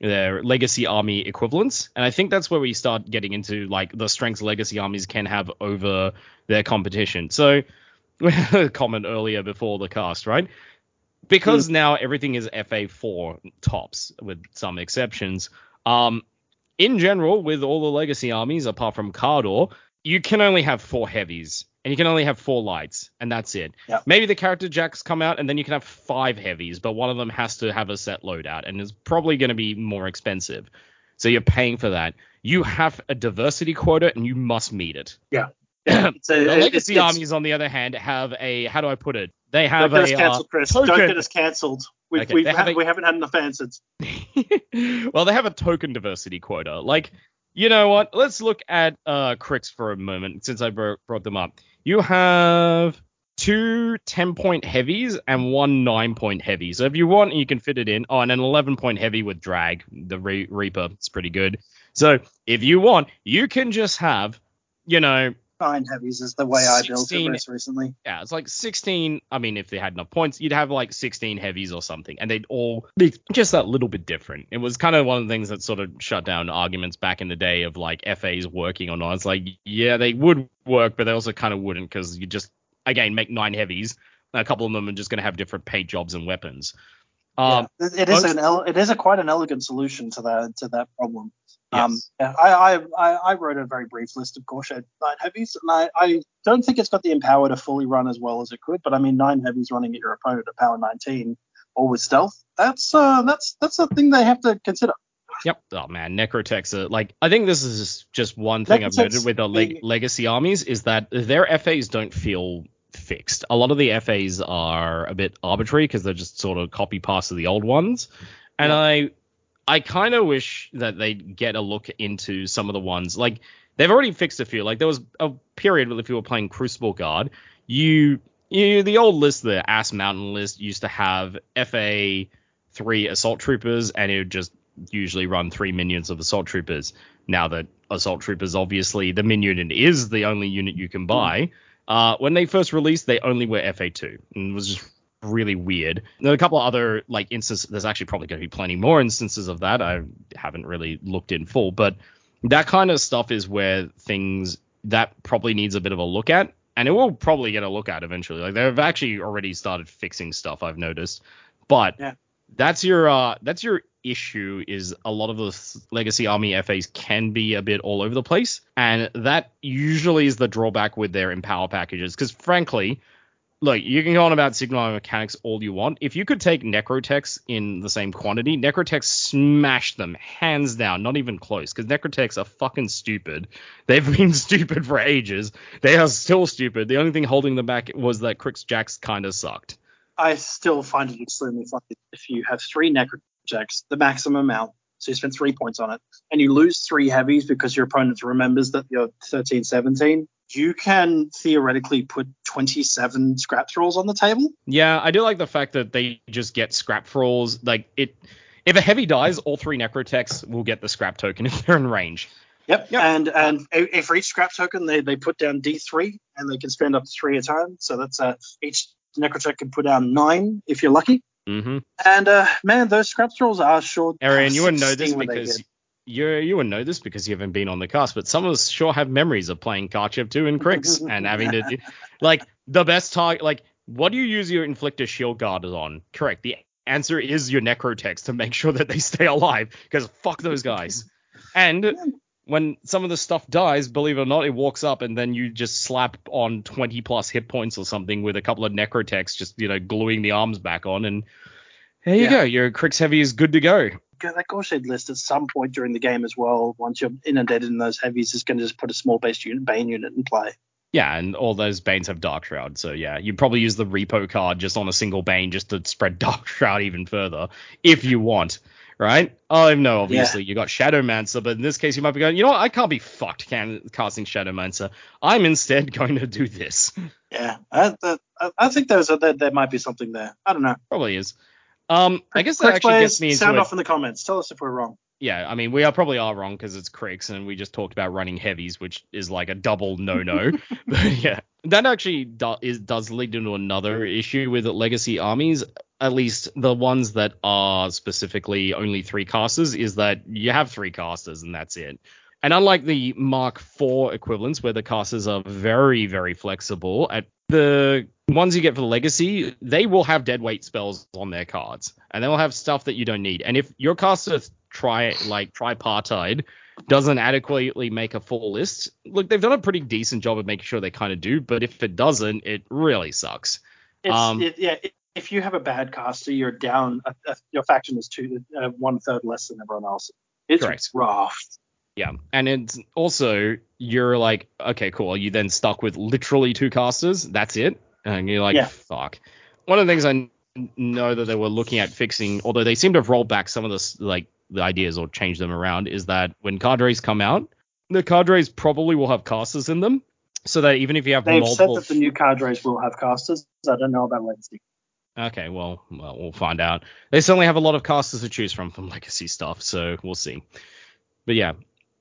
their legacy army equivalents. And I think that's where we start getting into like the strengths legacy armies can have over their competition. So we had a comment earlier before the cast, right? Because mm. now everything is FA4 tops with some exceptions. Um in general, with all the legacy armies, apart from Khador, you can only have four heavies and you can only have four lights, and that's it. Yep. Maybe the character jacks come out, and then you can have five heavies, but one of them has to have a set loadout, and is probably going to be more expensive. So you're paying for that. You have a diversity quota, and you must meet it. Yeah. It's a, the legacy it's, armies, on the other hand, have a how do I put it? They have Don't get a us canceled, uh, Chris. Token. Don't get us cancelled. We've, okay, we've ha- a... we haven't had enough answers. well, they have a token diversity quota. Like, you know what? Let's look at uh Cryx for a moment, since I brought them up you have two 10 point heavies and one 9 point heavy. So if you want, you can fit it in. Oh, and an 11 point heavy with drag. The Re- Reaper, it's pretty good. So if you want, you can just have, you know, nine heavies is the way 16, I built it most recently. Yeah, it's like 16. I mean, if they had enough points, you'd have like 16 heavies or something, and they'd all be just that little bit different. It was kind of one of the things that sort of shut down arguments back in the day of like FAs working or not. It's like, yeah, they would work, but they also kind of wouldn't because you just, again, make nine heavies. A couple of them are just going to have different paint jobs and weapons. Um, yeah, it is most, an it is a quite an elegant solution to that to that problem. Um, yes. Um, I, I, I wrote a very brief list of Goreshade nine heavies, and I, I don't think it's got the empower to fully run as well as it could. But I mean, nine heavies running at your opponent at power 19 or with stealth, that's uh, that's that's a thing they have to consider. Yep. Oh man, Necrotechs are like I think this is just one thing Necrotechs I've noted with the leg- legacy armies is that their FAs don't feel fixed. A lot of the FAs are a bit arbitrary because they're just sort of copy paste of the old ones. And yeah. I I kind of wish that they'd get a look into some of the ones. Like they've already fixed a few. Like there was a period where if you were playing Crucible Guard, you you the old list, the Ass Mountain list used to have FA three assault troopers, and it would just usually run three minions of assault troopers. Now that assault troopers, obviously, the min unit is the only unit you can buy. Uh, when they first released, they only were FA2, and was just really weird. There are a couple of other like instances. There's actually probably going to be plenty more instances of that. I haven't really looked in full, but that kind of stuff is where things that probably needs a bit of a look at, and it will probably get a look at eventually. Like they've actually already started fixing stuff. I've noticed, but yeah. that's your uh, that's your issue. Is a lot of the legacy army FAs can be a bit all over the place, and that usually is the drawback with their empower packages. Because frankly, look, you can go on about Cygnar mechanics all you want. If you could take Necrotechs in the same quantity, Necrotechs smash them hands down, not even close, because Necrotechs are fucking stupid. They've been stupid for ages. They are still stupid. The only thing holding them back was that Cryx Jacks kind of sucked. I still find it extremely funny if you have three Necrotechs, the maximum amount, so you spend three points on it, and you lose three heavies because your opponent remembers that you're 13 17 you can theoretically put 27 scrap thralls on the table. Yeah, I do like the fact that they just get scrap thralls. Like it, if a heavy dies, all three necrotechs will get the scrap token if they're in range. Yep. yep. And and if for each scrap token they, they put down D3 and they can spend up to three a time. So that's uh each necrotech can put down nine if you're lucky. Mm-hmm. And uh man, those scrap thralls are short. Arian, you wouldn't know this because you you wouldn't know this because you haven't been on the cast, but some of us sure have memories of playing Karchev 2 and Cryx and having to do, like the best target. Like, what do you use your Inflictor Shield Guard on? Correct. The answer is your Necrotechs to make sure that they stay alive because fuck those guys. And when some of the stuff dies, believe it or not, it walks up and then you just slap on 20 plus hit points or something with a couple of Necrotechs just you know gluing the arms back on and. There you yeah. go. Your Cryx Heavy is good to go that Goreshade list at some point during the game as well, once you're inundated in those heavies, is going to just put a small base unit, Bane unit in play. Yeah, and all those Banes have Dark Shroud, so yeah, you'd probably use the Repo card just on a single Bane just to spread Dark Shroud even further, if you want, right? Oh, no, obviously yeah. you got Shadowmancer, but in this case you might be going, you know what, I can't be fucked can- casting Shadowmancer. I'm instead going to do this. Yeah, I, I, I think there's a, there, there might be something there. I don't know. Probably is. Um, I guess that Quick actually gets me into sound a- off in the comments. Tell us if we're wrong. yeah, I mean, we are probably are wrong because it's Cryx, and we just talked about running heavies, which is like a double no-no. but yeah, that actually do, is, does lead into another issue with legacy armies. At least the ones that are specifically only three casters, is that you have three casters and that's it. And unlike the Mark IV equivalents, where the casters are very, very flexible, at the ones you get for the legacy, they will have dead weight spells on their cards, and they will have stuff that you don't need. And if your caster tri like tripartite doesn't adequately make a full list, look, they've done a pretty decent job of making sure they kind of do. But if it doesn't, it really sucks. It's, Um, it, yeah, it, if you have a bad caster, you're down. Your faction is two, uh, one third less than everyone else. It's Correct. rough. Yeah, and it's also you're like, okay, cool. Are you then stuck with literally two casters? That's it, and you're like, Yeah. fuck. One of the things I know that they were looking at fixing, although they seem to have rolled back some of the like the ideas or changed them around, is that when cadres come out, the cadres probably will have casters in them, so that even if you have They've multiple, said that the new cadres will have casters. I don't know about legacy. Okay, well, well, we'll find out. They certainly have a lot of casters to choose from from legacy stuff, so we'll see. But yeah,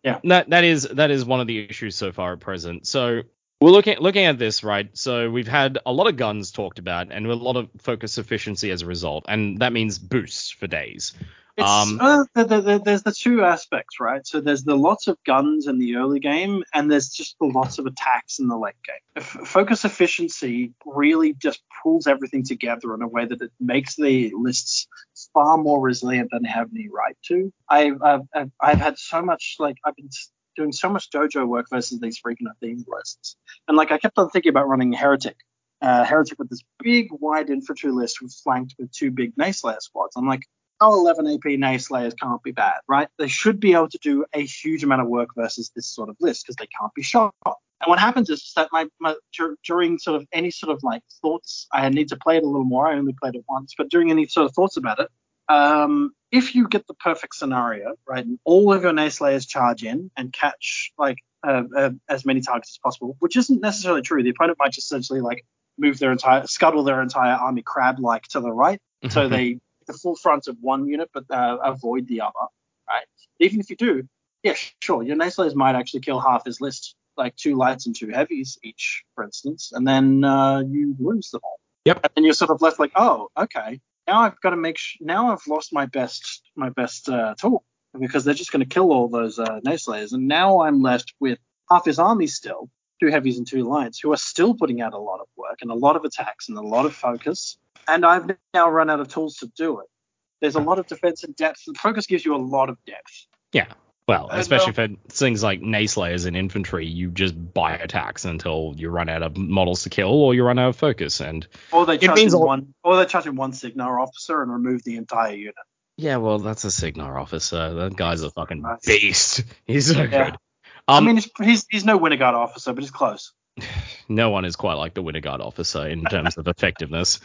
Yeah. that that is that is one of the issues so far at present. So we're looking looking at this right. So we've had a lot of guns talked about, and a lot of focus efficiency as a result, and that means boosts for days. It's, Um, uh, the, the, the, there's the two aspects, right? So there's the lots of guns in the early game, and there's just the lots of attacks in the late game. F- focus efficiency really just pulls everything together in a way that it makes the lists far more resilient than they have any right to. I've, I've, I've, had so much, like, I've been doing so much dojo work versus these freaking themed lists. And, like, I kept on thinking about running Heretic. Uh, Heretic with this big, wide infantry list with flanked with two big Nayslayer squads. I'm like, our 11 AP Nayslayers can't be bad, right? They should be able to do a huge amount of work versus this sort of list because they can't be shot. And what happens is that my, my dur- during sort of any sort of like thoughts, I need to play it a little more. I only played it once, but during any sort of thoughts about it, um, if you get the perfect scenario, right, and all of your Nayslayers charge in and catch like uh, uh, as many targets as possible, which isn't necessarily true. The opponent might just essentially like move their entire scuttle their entire army crab like to the right so they the full front of one unit but uh, avoid the other right even if you do yeah sure your Nayslayers might actually kill half his list like two lights and two heavies each for instance and then uh, you lose them all Yep. and then you're sort of left like oh okay now i've got to make sh- now i've lost my best my best uh, tool because they're just going to kill all those uh, Nayslayers and now i'm left with half his army still two heavies and two lights who are still putting out a lot of work and a lot of attacks and a lot of focus and I've now run out of tools to do it. There's a lot of defense and depth. And focus gives you a lot of depth. Yeah. Well, Uh, especially for things like Nayslayers and infantry, you just buy attacks until you run out of models to kill or you run out of focus. And Or they It charge means in a- one, or they charge in one Cygnar officer and remove the entire unit. yeah, well, that's a Cygnar officer. That guy's a fucking Nice. beast. He's so Yeah. good. Um, I mean, he's, he's he's no Winterguard officer, but he's close. no one is quite like the Winter Guard officer in terms of effectiveness.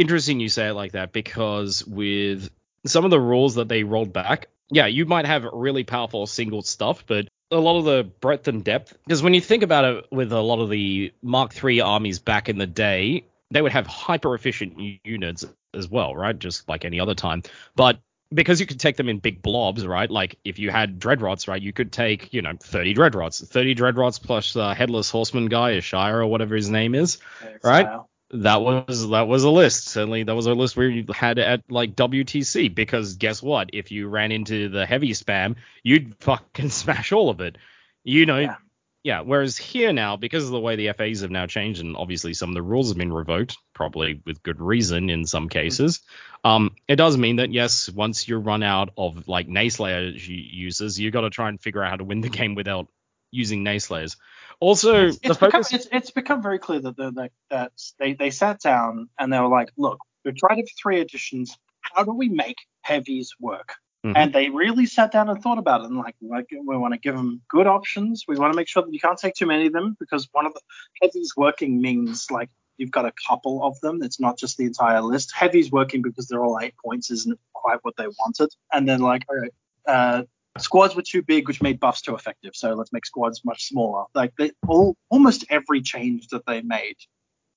Interesting you say it like that because with some of the rules that they rolled back, yeah, you might have really powerful single stuff, but a lot of the breadth and depth, because when you think about it with a lot of the Mark III armies back in the day, they would have hyper efficient units as well, right? Just like any other time. But because you could take them in big blobs, right? Like if you had dreadrots, right, you could take, you know, 30 dreadrots, 30 dreadrots plus the headless horseman guy, Ashire or whatever his name is. Right. Style. That was that was a list. Certainly, that was a list where you had at like WTC because guess what? If you ran into the heavy spam, you'd fucking smash all of it. You know. Yeah. Yeah. Whereas here now, because of the way the FAs have now changed, and obviously some of the rules have been revoked, probably with good reason in some cases, um, it does mean that yes, once you run out of like Nayslayer u- users, you got to try and figure out how to win the game without using Nayslayers. Also, It's, the it's become focus. it's, it's become very clear that that that they they sat down and they were like, look, we've tried it for three editions. How do we make heavies work? Mhm. And they really sat down and thought about it and like, like we want to give them good options. We want to make sure that you can't take too many of them because one of the heavies working means like you've got a couple of them. It's not just the entire list. Heavies working because they're all eight points isn't quite what they wanted. And then like, all right, uh, squads were too big, which made buffs too effective. So let's make squads much smaller. Like they all, almost every change that they made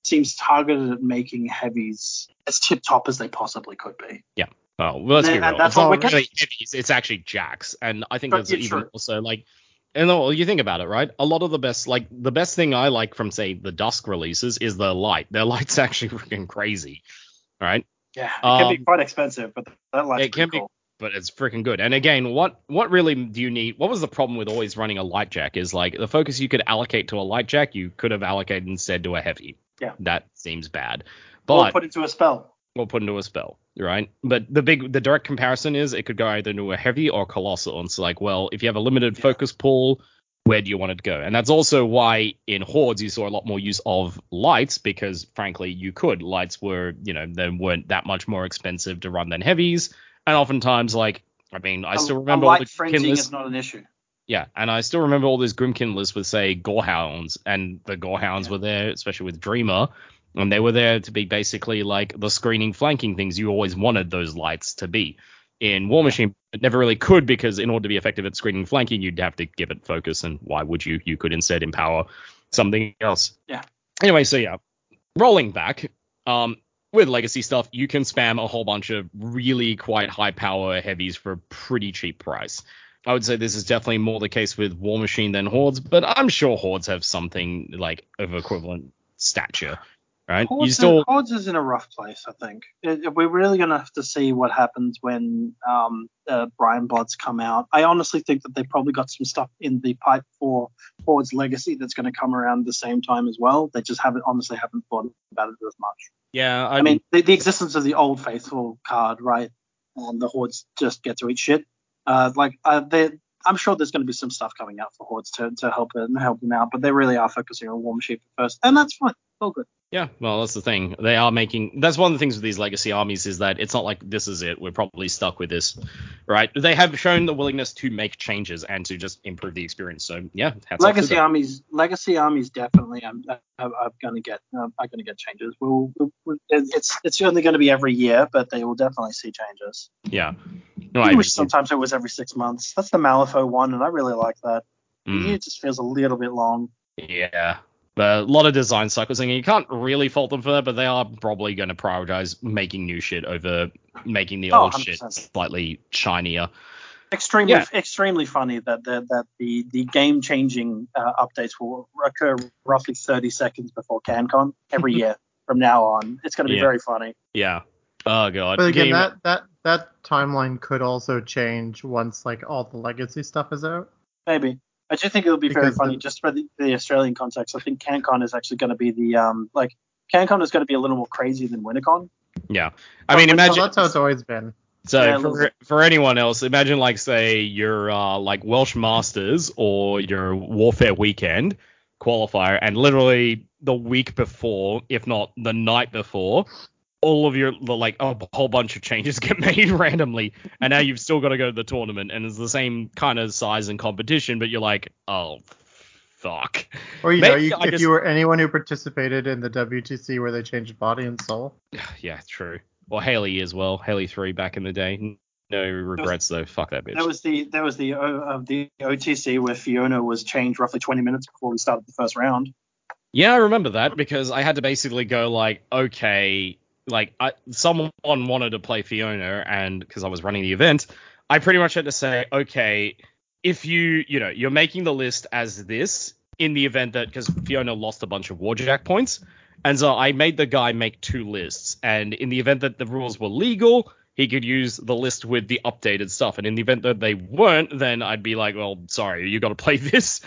seems targeted at making heavies as tip top as they possibly could be. Oh, well, let's And be real. that's it's not really heavies, it's actually jacks, and I think But that's even true. also like. And well, you think about it, right? A lot of the best, like the best thing I like from say the Dusk releases is the light. Their light's actually freaking crazy, right? Yeah, it can be Um, quite expensive, but that light's it can pretty be- cool. But it's freaking good. And again, what what really do you need? What was the problem with always running a light jack? Is like the focus you could allocate to a light jack, you could have allocated instead to a heavy. Yeah. that seems bad. But Or put into a spell. or put into a spell, right? But the big, the direct comparison is it could go either into a heavy or colossal. And it's like, well, if you have a limited focus pool, where do you want it to go? And that's also why in hordes you saw a lot more use of lights because frankly you could. Lights were, you know, they weren't that much more expensive to run than heavies, and oftentimes like. I mean, I still remember all the frenzying is not an issue. Yeah, and I still remember all those Grymkin lists with say Gorehounds, and the Gorehounds Yeah. were there, especially with Dreamer, and they were there to be basically like the screening, flanking things you always wanted those lights to be. In War Machine, it never really could because in order to be effective at screening, flanking, you'd have to give it focus, and why would you? You could instead empower something else. Yeah. Anyway, so yeah, rolling back, um, with legacy stuff, you can spam a whole bunch of really quite high power heavies for a pretty cheap price. I would say this is definitely more the case with War Machine than Hordes, but I'm sure Hordes have something like of equivalent stature, right? Hordes, you still, is in a rough place, I think. It- we're really going to have to see what happens when um, uh, Brinebloods come out. I honestly think that they probably got some stuff in the pipe for Hordes Legacy that's going to come around at the same time as well. They just haven't, honestly, haven't thought about it as much. yeah, I, I, mean, the, the existence of the Old Faithful card, right? And the Hordes just get to eat shit. Uh, like, uh, they, I'm sure there's going to be some stuff coming out for Hordes to, to help it, help them out, but they really are focusing on War Machine first, and that's fine. All good. Yeah, well, that's the thing. They are making. That's one of the things with these legacy armies is that it's not like this is it. We're probably stuck with this, right? They have shown the willingness to make changes and to just improve the experience. So yeah, hats off to legacy armies legacy armies definitely um, are, are, are going to get um, are going to get changes we'll, we'll, it's it's only going to be every year but they will definitely see changes Yeah. No, I I wish sometimes it was every six months that's the malifaux one and i really like that Mm, it just feels a little bit long yeah. But a lot of design cycles, and you can't really fault them for that. But they are probably going to prioritize making new shit over making the Oh, old shit slightly shinier. extremely Yeah. extremely funny that the, that the the game changing uh, updates will occur roughly 30 seconds before cancon every year from now on it's going to be Yeah. very funny Yeah. Oh god. But again, Game- that that that timeline could also change once like all the legacy stuff is out. Maybe. I do think it'll be very funny the- just for the, the Australian context. I think CanCon is actually going to be the um like CanCon is going to be a little more crazy than WinterCon. yeah. I mean, imagine. Well, that's how it's always been. So Yeah, for, for anyone else, imagine like say your uh, like Welsh Masters or your Warfare Weekend qualifier, and literally the week before, if not the night before, all of your like a whole bunch of changes get made randomly, and now you've still got to go to the tournament, and it's the same kind of size and competition, but you're like, oh fuck. Or you know, you, if just- you were anyone who participated in the WTC where they changed body and soul. Yeah, true. Or Haley as well. Haley three back in the day. No regrets though. Fuck that bitch. That was the that was the O of the OTC where Fiona was changed roughly 20 minutes before we started the first round. Yeah, I remember that because I had to basically go like, okay, like I, someone wanted to play Fiona, and because I was running the event, I pretty much had to say, okay, if you, you know, you're making the list as this in the event that because Fiona lost a bunch of Warjack points, and so I made the guy make two lists, and in the event that the rules were legal. He could use the list with the updated stuff, and in the event that they weren't, then I'd be like, "Well, sorry, you got to play this."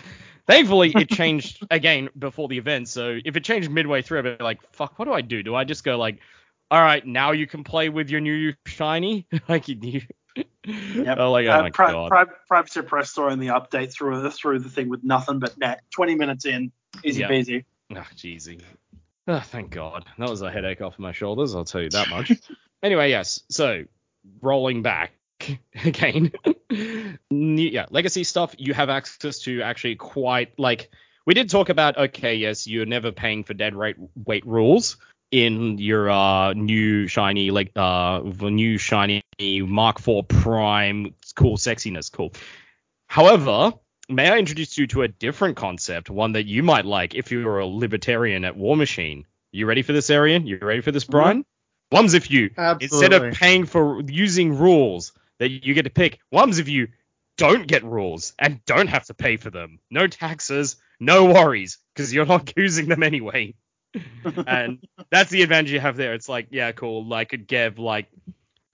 Thankfully, it changed again before the event. So if it changed midway through, I'd be like, fuck, what do I do? Do I just go like, all right, now you can play with your new shiny? like, you, Yep. oh, like, oh uh, my Pri- god. Pri- Privateer Press throwing the update through the through the thing with nothing but net. 20 minutes in, easy Yeah. peasy. Oh, jeezy. Oh, thank God. That was a headache off my shoulders, I'll tell you that much. anyway, yes. So, rolling back again. Yeah, legacy stuff, you have access to actually quite, like, we did talk about, okay, yes, you're never paying for dead rate weight rules in your uh, new shiny, like, uh, the new shiny Mark IV Prime, cool sexiness, cool. However, may I introduce you to a different concept, one that you might like if you're a libertarian at War Machine? You ready for this, Arian? You ready for this, Brian? One's if you instead of paying for using rules that you get to pick, one's if you don't get rules and don't have to pay for them. No taxes, no worries, because you're not using them anyway. And that's the advantage you have there. It's like, yeah, cool. I could give like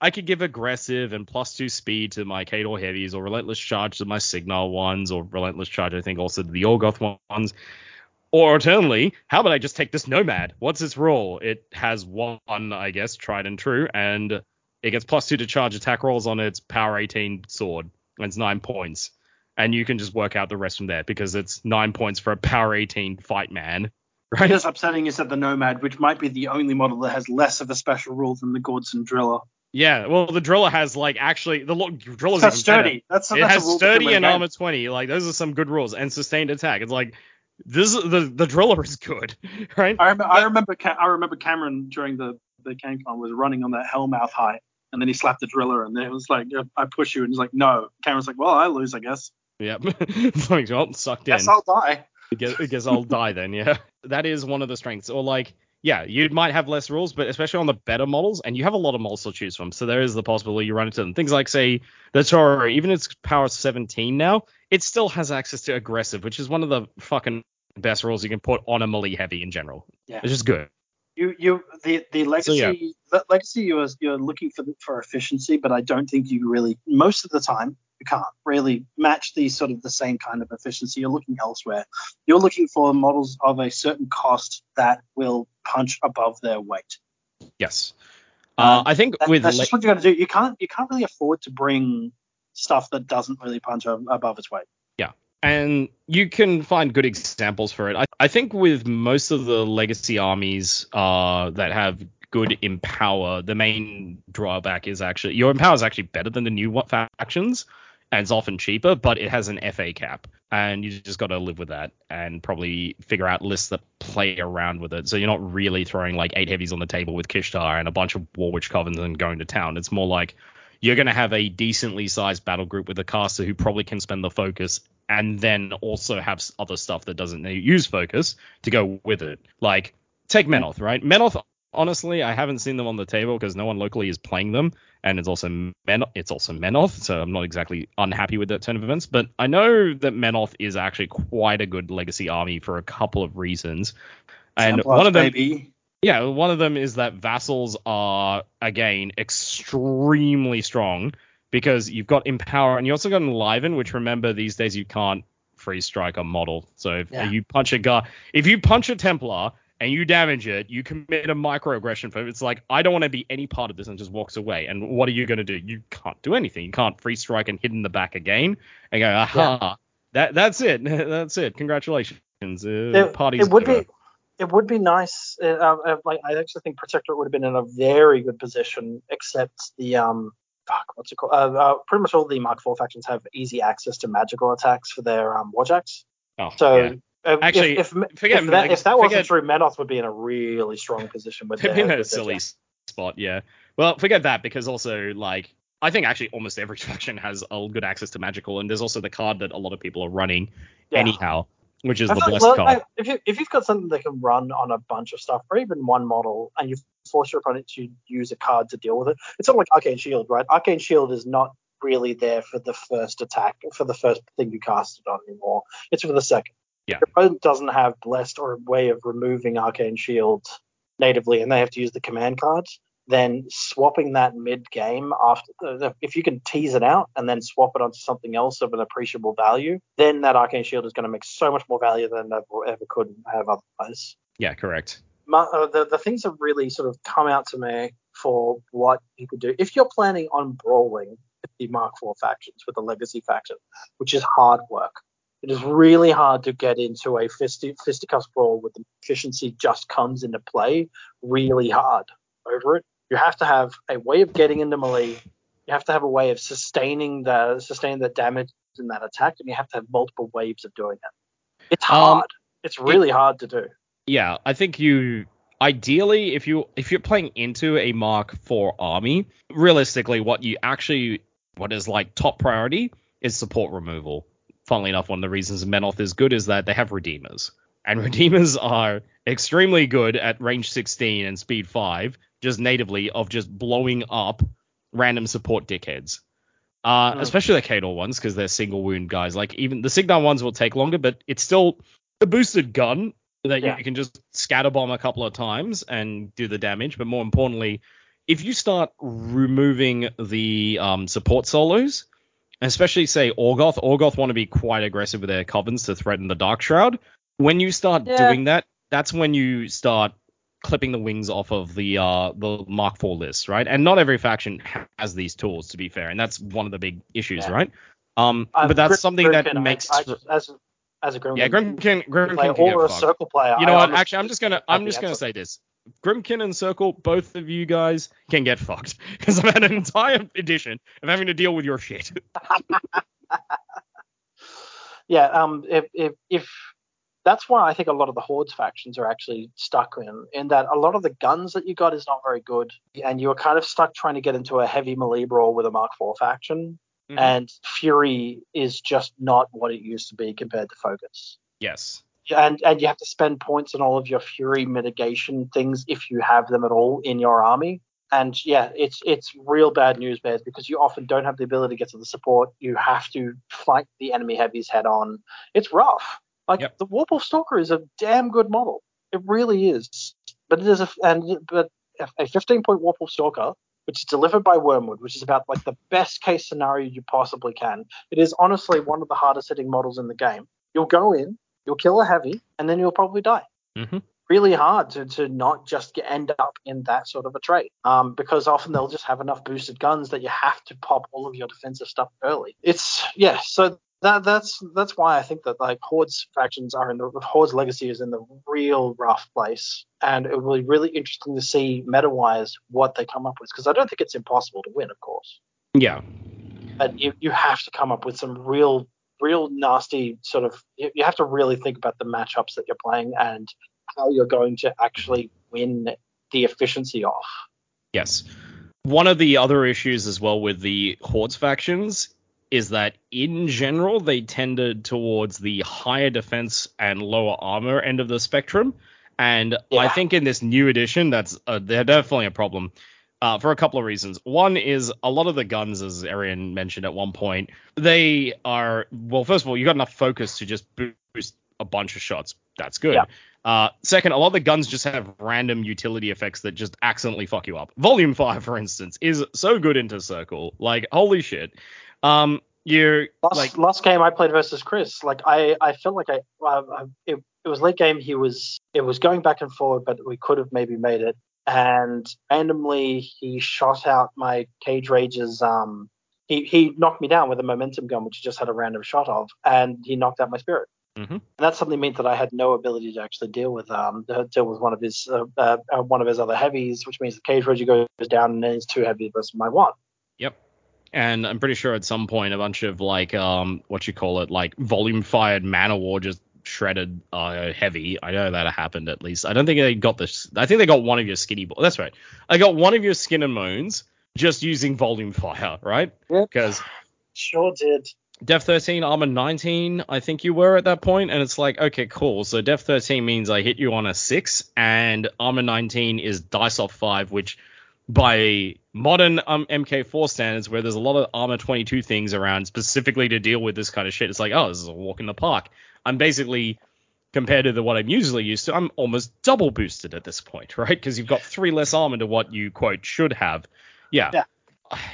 I could give aggressive and plus two speed to my Khador heavies, or relentless charge to my Cygnar ones, or relentless charge I think also to the Orgoth ones. Or alternately, how about I just take this Nomad? What's its role? It has one, I guess, tried and true, and it gets plus two to charge attack rolls on its power 18 sword. And it's nine points. And you can just work out the rest from there because it's nine points for a power 18 fight man. Right? It is upsetting is that the Nomad, which might be the only model that has less of a special rule than the Ghordson Driller. Yeah, well, the driller has like actually the lo- driller's That's even better. sturdy. That's, It that's has a sturdy and armor 20. Like those are some good rules and sustained attack. It's like this the the driller is good, right? I remember, I remember, Ca- I remember Cameron during the the CanCon was running on that Hellmouth high, and then he slapped the driller, and then it was like, I push you, and he's like, no. Cameron's like, well, I lose, I guess. Yep. Well, oh, sucked in. Guess I'll die. I guess, I guess I'll die then, yeah. That is one of the strengths. Or like, yeah, you might have less rules, but especially on the better models, and you have a lot of models to choose from. So there is the possibility you run into them. Things like, say, the Toro, even its power 17 now, it still has access to aggressive, which is one of the fucking best rules you can put on a melee heavy in general. Yeah. It's just good. You you the the legacy yeah. the legacy you're you're looking for for efficiency, but I don't think you really most of the time you can't really match the sort of the same kind of efficiency. You're looking elsewhere. You're looking for models of a certain cost that will punch above their weight. Yes. Uh, Um, I think That- with that's le- just what you got to do. You can't you can't really afford to bring stuff that doesn't really punch above its weight. Yeah, and you can find good examples for it. I, I think with most of the legacy armies uh, that have good empower, the main drawback is actually your empower is actually better than the new factions, and it's often cheaper, but it has an FA cap, and you just got to live with that and probably figure out lists that play around with it. So you're not really throwing like eight heavies on the table with Kishtar and a bunch of Warwitch Covens and going to town. It's more like you're going to have a decently sized battle group with a caster who probably can spend the focus and then also have other stuff that doesn't use focus to go with it. Like take Menoth, right? Menoth, honestly, I haven't seen them on the table because no one locally is playing them, and it's also Men- it's also Menoth, so I'm not exactly unhappy with that turn of events. But I know that Menoth is actually quite a good legacy army for a couple of reasons, and Templars, one of them baby. yeah, one of them is that vassals are again extremely strong because you've got empower and you also got enliven, which remember these days you can't free strike a model. So if Yeah. you punch a guy, if you punch a Templar and you damage it, you commit a microaggression for it. It's like I don't want to be any part of this and just walks away. And what are you going to do? You can't do anything. You can't free strike and hit in the back again and go, aha, that that's it, that's it. Congratulations, uh, It, party's it would over. be it would be nice. Uh, uh, like I actually think Protectorate would have been in a very good position, except the um fuck what's it called? Uh, uh, pretty much all the Mark IV factions have easy access to magical attacks for their um warjacks. Oh, So yeah. Actually, if, if, forget if that, if that wasn't forget- true, Menoth would be in a really strong position with They've their, been in a silly spot, yeah. Well, forget that because also like I think actually almost every faction has a good access to magical, and there's also the card that a lot of people are running Yeah. anyhow, which is I the blessed like, card. I- if you if you've got something that can run on a bunch of stuff, or even one model, and you force your opponent to use a card to deal with it, it's sort of like Arcane Shield, right? Arcane Shield is not really there for the first attack, for the first thing you cast it on anymore. It's for the second. Yeah. Your opponent doesn't have blessed or a way of removing Arcane Shield natively, and they have to use the command cards. Then swapping that mid game after, the, if you can tease it out and then swap it onto something else of an appreciable value, then that Arcane Shield is going to make so much more value than it ever, ever could have otherwise. yeah, correct. Ma- uh, the, the things that really sort of come out to me for what you could do if you're planning on brawling the Mark IV factions with the Legacy faction, which is hard work. It is really hard to get into a fisti- fisticuffs brawl with the efficiency just comes into play really hard over it. You have to have a way of getting into melee. You have to have a way of sustaining the sustaining the damage in that attack, and you have to have multiple waves of doing it. It's Um, hard. it's really hard to do. Yeah, I think you ideally if you if you're playing into a Mark IV army, realistically what you actually what is like top priority is support removal. Funnily enough, one of the reasons Menoth is good is that they have redeemers. And Redeemers are extremely good at range 16 and speed 5, just natively, of just blowing up random support dickheads. Uh, Mm. Especially the Khador ones, because they're single wound guys. Like, even the Cygnar ones will take longer, but it's still a boosted gun that Yeah. you can just scatter bomb a couple of times and do the damage. But more importantly, if you start removing the um, support solos, especially say Orgoth, Orgoth want to be quite aggressive with their covens to threaten the Dark Shroud. When you start Yeah. doing that, that's when you start clipping the wings off of the uh the Mark IV list, right? And not every faction has these tools, to be fair, and that's one of the big issues, Yeah. right? Um, Um, but that's Grim- something that I- makes I, just- as as a Grymkin, yeah, Grymkin, Grymkin play can get or a circle player. You know I what? Actually, I'm just gonna I'm just gonna say this. Grymkin and Circle, both of you guys can get fucked because I've had an entire edition of having to deal with your shit. yeah, um, if, if if that's why I think a lot of the Hordes factions are actually stuck in, in that a lot of the guns that you got is not very good, and you were kind of stuck trying to get into a heavy melee brawl with a Mark IV faction, Mhm. and Fury is just not what it used to be compared to Focus. Yes. And and you have to spend points on all of your Fury mitigation things if you have them at all in your army. And yeah, it's it's real bad news bears because you often don't have the ability to get to the support. You have to fight the enemy heavies head on. It's rough. Like Yep. the Warpwolf Stalker is a damn good model. It really is. But it is a and but a 15 point Warpwolf Stalker, which is delivered by Wormwood, which is about like the best case scenario you possibly can. It is honestly one of the hardest hitting models in the game. You'll go in, you'll kill a heavy, and then you'll probably die hmm really hard to, to not just get, end up in that sort of a trade um, because often they'll just have enough boosted guns that you have to pop all of your defensive stuff early. It's yeah, so that that's that's why I think that like Horde's factions are in the Horde's legacy is in the real rough place, and it will be really interesting to see meta wise what they come up with because I don't think it's impossible to win, of course, Yeah. but you you have to come up with some real real nasty sort of you have to really think about the matchups that you're playing and how you're going to actually win the efficiency off. Yes. One of the other issues as well with the Hordes factions is that in general they tended towards the higher defense and lower armor end of the spectrum. And I think in this new edition, that's uh, they're definitely a problem uh, for a couple of reasons. One is a lot of the guns, as Arian mentioned at one point, they are well. First of all, you got enough focus to just boost a bunch of shots. That's good. Yeah. Uh, second, a lot of the guns just have random utility effects that just accidentally fuck you up. Volume five, for instance, is so good into Circle. Like, holy shit. Um, you're Last, like, last game I played versus Chris, like I, I felt like I, uh, I- it, it was late game. He was, it was going back and forward, but we could have maybe made it. And randomly he shot out my Cage Rage's, um, he, he knocked me down with a momentum gun, which he just had a random shot of, and he knocked out my spirit. Mhm. And that suddenly meant that I had no ability to actually deal with um to deal with one of his uh, uh, uh, one of his other heavies, which means the Cage Rage goes down and then he's two heavy versus my one. Yep. And I'm pretty sure at some point a bunch of like um what you call it like volume fired mana war just shredded uh heavy. I know that happened at least. I don't think they got this. I think they got one of your skinny. Bo- That's right. I got one of your skin and moans just using volume fire, right? Yep. Because Sure did. Def 13, armor 19, I think you were at that point, and it's like, okay, cool. So Def 13 means I hit you on a 6, and armor 19 is dice off 5, which by modern um, MK4 standards, where there's a lot of armor 22 things around specifically to deal with this kind of shit, it's like, oh, this is a walk in the park. I'm basically, compared to the, what I'm usually used to, I'm almost double boosted at this point, right? Because you've got three less armor to what you, quote, should have. Yeah. Yeah.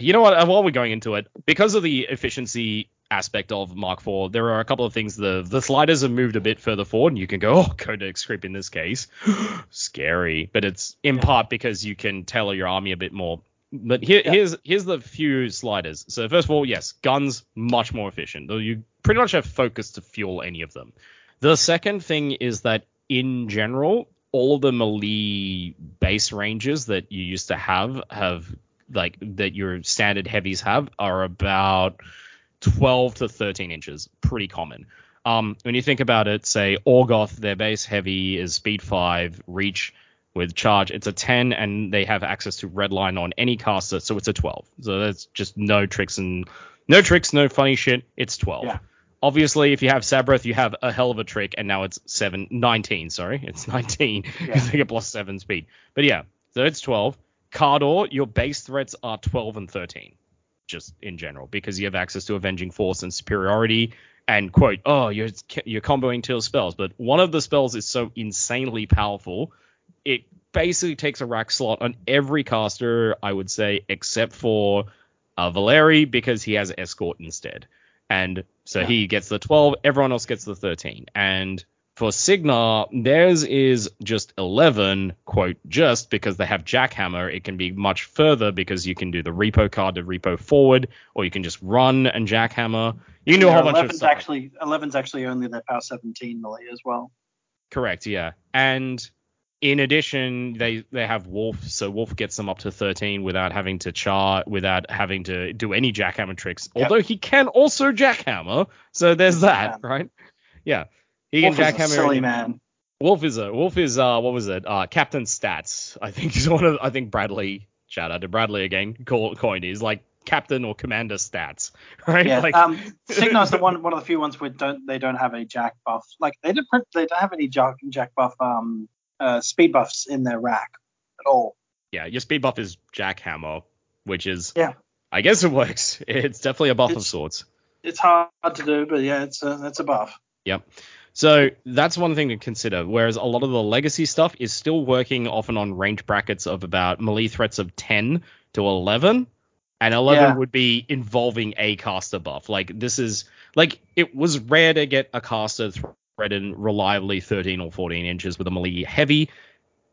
You know what? uh, While we're going into it, because of the efficiency aspect of Mark IV, there are a couple of things. The the sliders have moved a bit further forward, and you can go, oh, Codex creep in this case. Scary. But it's in Yeah. part because you can tailor your army a bit more. But here, Yeah. here's here's the few sliders. So first of all, yes, guns much more efficient. Though you pretty much have focus to fuel any of them. The second thing is that in general, all of the melee base ranges that you used to have have like that your standard heavies have are about 12 to 13 inches, pretty common. Um, when you think about it, say Orgoth, their base heavy is speed 5, reach with charge, it's a 10, and they have access to red line on any caster, so it's a 12. So that's just no tricks and no tricks, no funny shit. It's 12. Yeah. Obviously, if you have Sabreth, you have a hell of a trick, and now it's seven, 19, sorry. It's 19 because Yeah. they get plus 7 speed. But yeah, so it's 12. Khador, your base threats are 12 and 13, just in general, because you have access to Avenging Force and Superiority, and quote, oh, you're, you're comboing two spells. But one of the spells is so insanely powerful, it basically takes a rack slot on every caster, I would say, except for uh, Valeri, because he has Escort instead. And so Yeah. he gets the 12, everyone else gets the 13. And for Cygnar, theirs is just 11, quote, just because they have Jackhammer. It can be much further because you can do the repo card to repo forward, or you can just run and Jackhammer. You can do a whole bunch of 11's stuff. actually 11's actually only their power 17 melee as well. Correct, yeah. And in addition, they they have Wolf, so Wolf gets them up to 13 without having to char, without having to do any jackhammer tricks. Yep. Although he can also jackhammer, so there's that, Yeah. right? Yeah, he can Wolf a jackhammer. silly man. Wolf is a Wolf is uh what was it? Uh, Captain Stats. I think is one of I think Bradley. Shout out to Bradley again. Call, coined is like Captain or Commander Stats, right? Yeah. Like, um, the one one of the few ones where don't they don't have a jack buff. Like they don't they don't have any jack jack buff um uh speed buffs in their rack at all. yeah, your speed buff is jackhammer, which is Yeah. I guess it works. It's definitely a buff of It's- sorts. It's hard to do, but yeah, it's a it's a buff. Yep. So that's one thing to consider. Whereas a lot of the legacy stuff is still working often on range brackets of about melee threats of 10 to 11. And 11 Yeah. would be involving a caster buff. Like this is like it was rare to get a caster threaded reliably 13 or 14 inches with a melee heavy.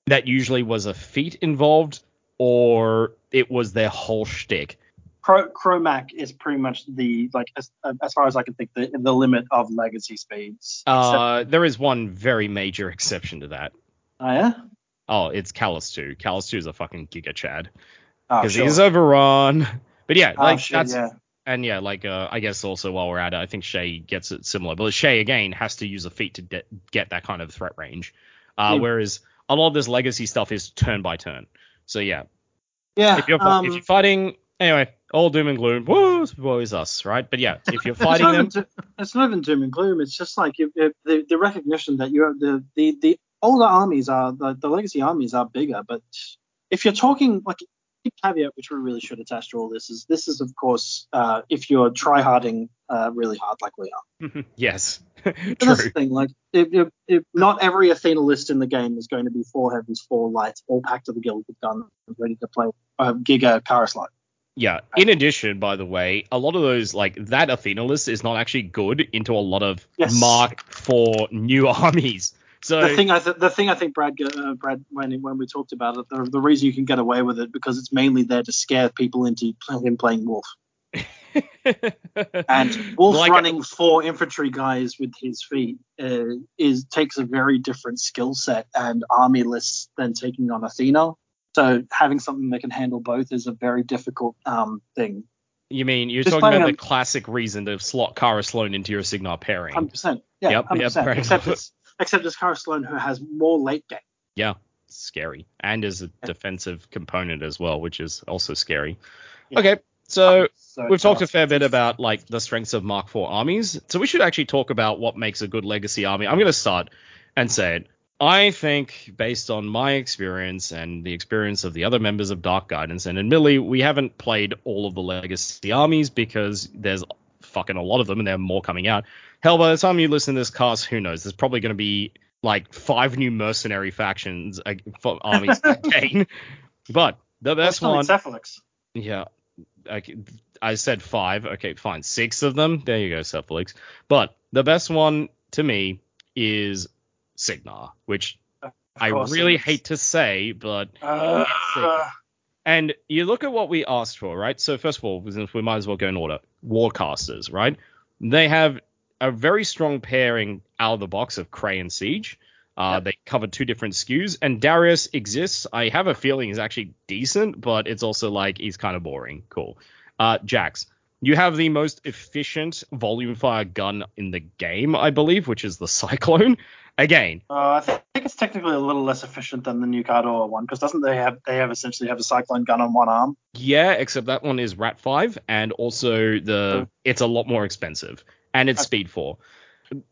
That usually was a feat involved or it was their whole shtick. Cro- Kromac is pretty much the like as, as far as I can think the the limit of legacy speeds. Uh, there is one very major exception to that. oh yeah. Oh, it's Kallus 2. Kallus 2 is a fucking giga chad. Oh, because sure. he's overrun. But yeah, Oh, like shit, that's yeah. And yeah, like uh, I guess also while we're at it, I think Shay gets it similar, but Shay again has to use a feat to de- get that kind of threat range, uh, Yeah. whereas a lot of this legacy stuff is turn by turn. So yeah, Yeah. if you're um, if you're fighting anyway, all doom and gloom, woo, it's always us, right? But yeah, if you're fighting not them, do- it's not even doom and gloom. It's just like you, you- the the recognition that you have the the the older armies are the, the legacy armies are bigger, but if you're talking like caveat which we really should attach to all this is this is of course uh, if you're tryharding uh, really hard like we are. yes, But that's true. the thing, like if, not every Athena list in the game is going to be four heavens, four lights, all packed to the guild with guns, ready to play uh, Giga Karaslot. Yeah. In addition, by the way, a lot of those like that Athena list is not actually good into a lot of Yes. Mark for new armies. So the thing I th- the thing I think Brad uh, Brad when when we talked about it, the, the reason you can get away with it because it's mainly there to scare people into him playing Wolf and Wolf Like- running four infantry guys with his feet uh, is takes a very different skill set and army lists than taking on Athena. So having something that can handle both is a very difficult um, thing. You mean you're Just talking about a- the classic reason to slot Kara Sloan into your Cygnar pairing? Hundred percent. Yeah, Yep, hundred yep, percent. fair Except it's except it's Kara Sloan who has more late game. yeah, scary, and as a defensive component as well, which is also scary. Yeah. Okay, so So we've talked a fair bit about like the strengths of Mark IV armies, so we should actually talk about what makes a good legacy army. I'm going to start and say it. I think, based on my experience and the experience of the other members of Dark Guidance, and admittedly, we haven't played all of the legacy armies because there's fucking a lot of them and there are more coming out. Hell, by the time you listen to this cast, who knows? There's probably going to be like five new mercenary factions, uh, for armies again. But the best one. Cephalix. Yeah. Okay, I said five. Okay, fine. Six of them. There you go, Cephalix. But the best one to me is Cygnar, which I really hate to say, but Uh, and you look at what we asked for, right? So first of all, we might as well go in order, Warcasters, right? They have a very strong pairing out of the box of Kraye and Siege. Uh, Yep. They cover two different SKUs, and Darius exists. I have a feeling he's actually decent, but it's also like he's kind of boring. Cool. Uh, Jax, you have the most efficient volume fire gun in the game, I believe, which is the Cyclone. Again, uh, I think it's technically a little less efficient than the new Khador one because doesn't they have they have essentially have a cyclone gun on one arm? Yeah, except that one is Rat 5 and also the it's a lot more expensive. And it's speed four.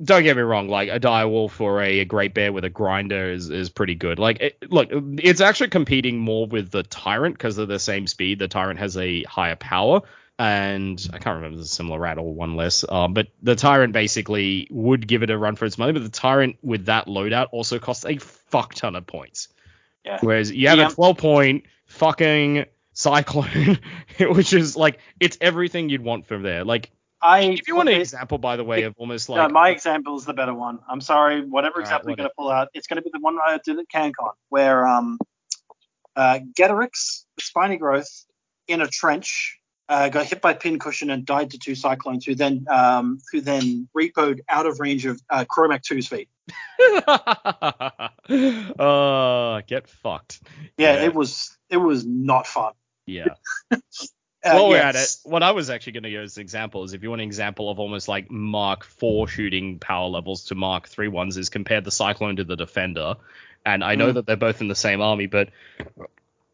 Don't get me wrong, like a direwolf or a, a great bear with a grinder is, is pretty good. Like, it, look, it's actually competing more with the tyrant because of the same speed. The tyrant has a higher power, and I can't remember the similar rat or one less. Um, but the tyrant basically would give it a run for its money, but the tyrant with that loadout also costs a fuck ton of points. Yeah. Whereas you have Yeah. a 12 point fucking cyclone, which is like it's everything you'd want from there. Like I if you want an example, by the way, of almost no, like my example is the better one. I'm sorry, whatever right, example you're going to pull out, it's going to be the one I did at CanCon, where um, uh, spiny growth, in a trench, uh, got hit by pincushion and died to two cyclones, who then um, who then repoed out of range of uh, Kromac 2's feet. uh, get fucked. Yeah, Yeah. it was it was not fun. Yeah. Uh, While we're at it, what I was actually going to use as an example is if you want an example of almost like Mark IV shooting power levels to Mark III ones, is compare the Cyclone to the Defender. And I know Mm. that they're both in the same army, but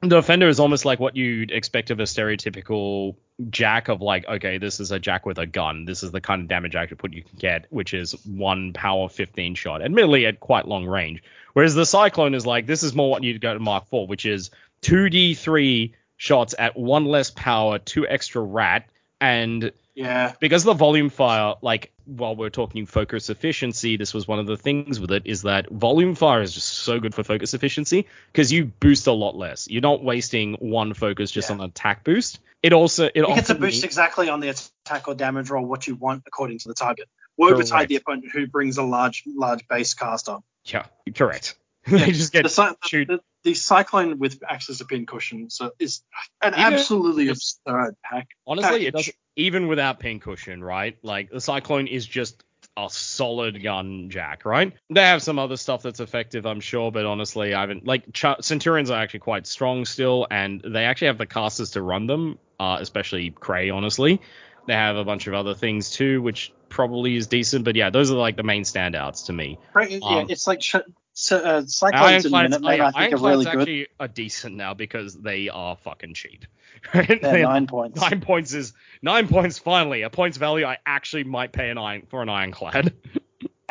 the Defender is almost like what you'd expect of a stereotypical Jack of like, okay, this is a Jack with a gun. This is the kind of damage output you can get, which is one power 15 shot, admittedly at quite long range. Whereas the Cyclone is like, this is more what you'd go to Mark IV, which is 2d3 shots at one less power, two extra rat, and yeah, because the volume fire, like while we're talking focus efficiency, this was one of the things with it is that volume fire is just so good for focus efficiency because you boost a lot less. You're not wasting one focus just Yeah. on an attack boost. It also it you get to often boost means- exactly on the attack or damage roll what you want according to the target. Woe betide the opponent who brings a large large base caster. yeah, correct. They just get the, the, the cyclone with access to pin cushion so is an Even- absolutely absurd pack. Honestly, it doesn't even without pincushion, right? Like the Cyclone is just a solid gun jack, right? They have some other stuff that's effective, I'm sure, but honestly, I haven't like Ch- Centurions are actually quite strong still, and they actually have the casters to run them, uh, especially Kraye, honestly. They have a bunch of other things too, which probably is decent, but yeah, those are like the main standouts to me. Right, yeah, Um, it's like sh- so, uh, cyclones and Minutemen. I think are Ironclads really good. actually are decent now because they are fucking cheap. Right? They're nine points. Nine points is nine points. Finally, a points value I actually might pay an iron for an ironclad.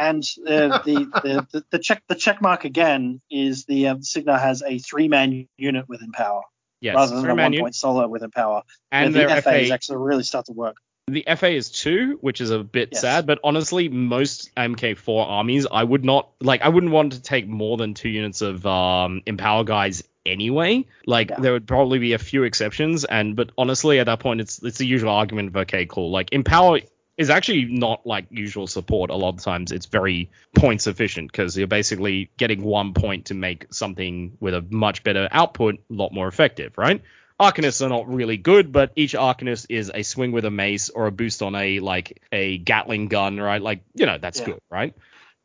And uh, the, the, the the check the check mark again is the um, Cygnar has a three man unit within power Yes, rather than a one unit, point solo within power. and the their FAs FA. actually really start to work. The FA is two, which is a bit Yes. sad. But honestly, most MK4 armies, I would not like. I wouldn't want to take more than two units of um, Empower guys anyway. Like Yeah. there would probably be a few exceptions, and but honestly, at that point, it's it's the usual argument of okay, cool. Like Empower is actually not like usual support. A lot of times, it's very point efficient because you're basically getting one point to make something with a much better output a lot more effective, right? Arcanists are not really good, but each Arcanist is a swing with a mace or a boost on a like a Gatling gun, right? Like you know that's Yeah. good, right?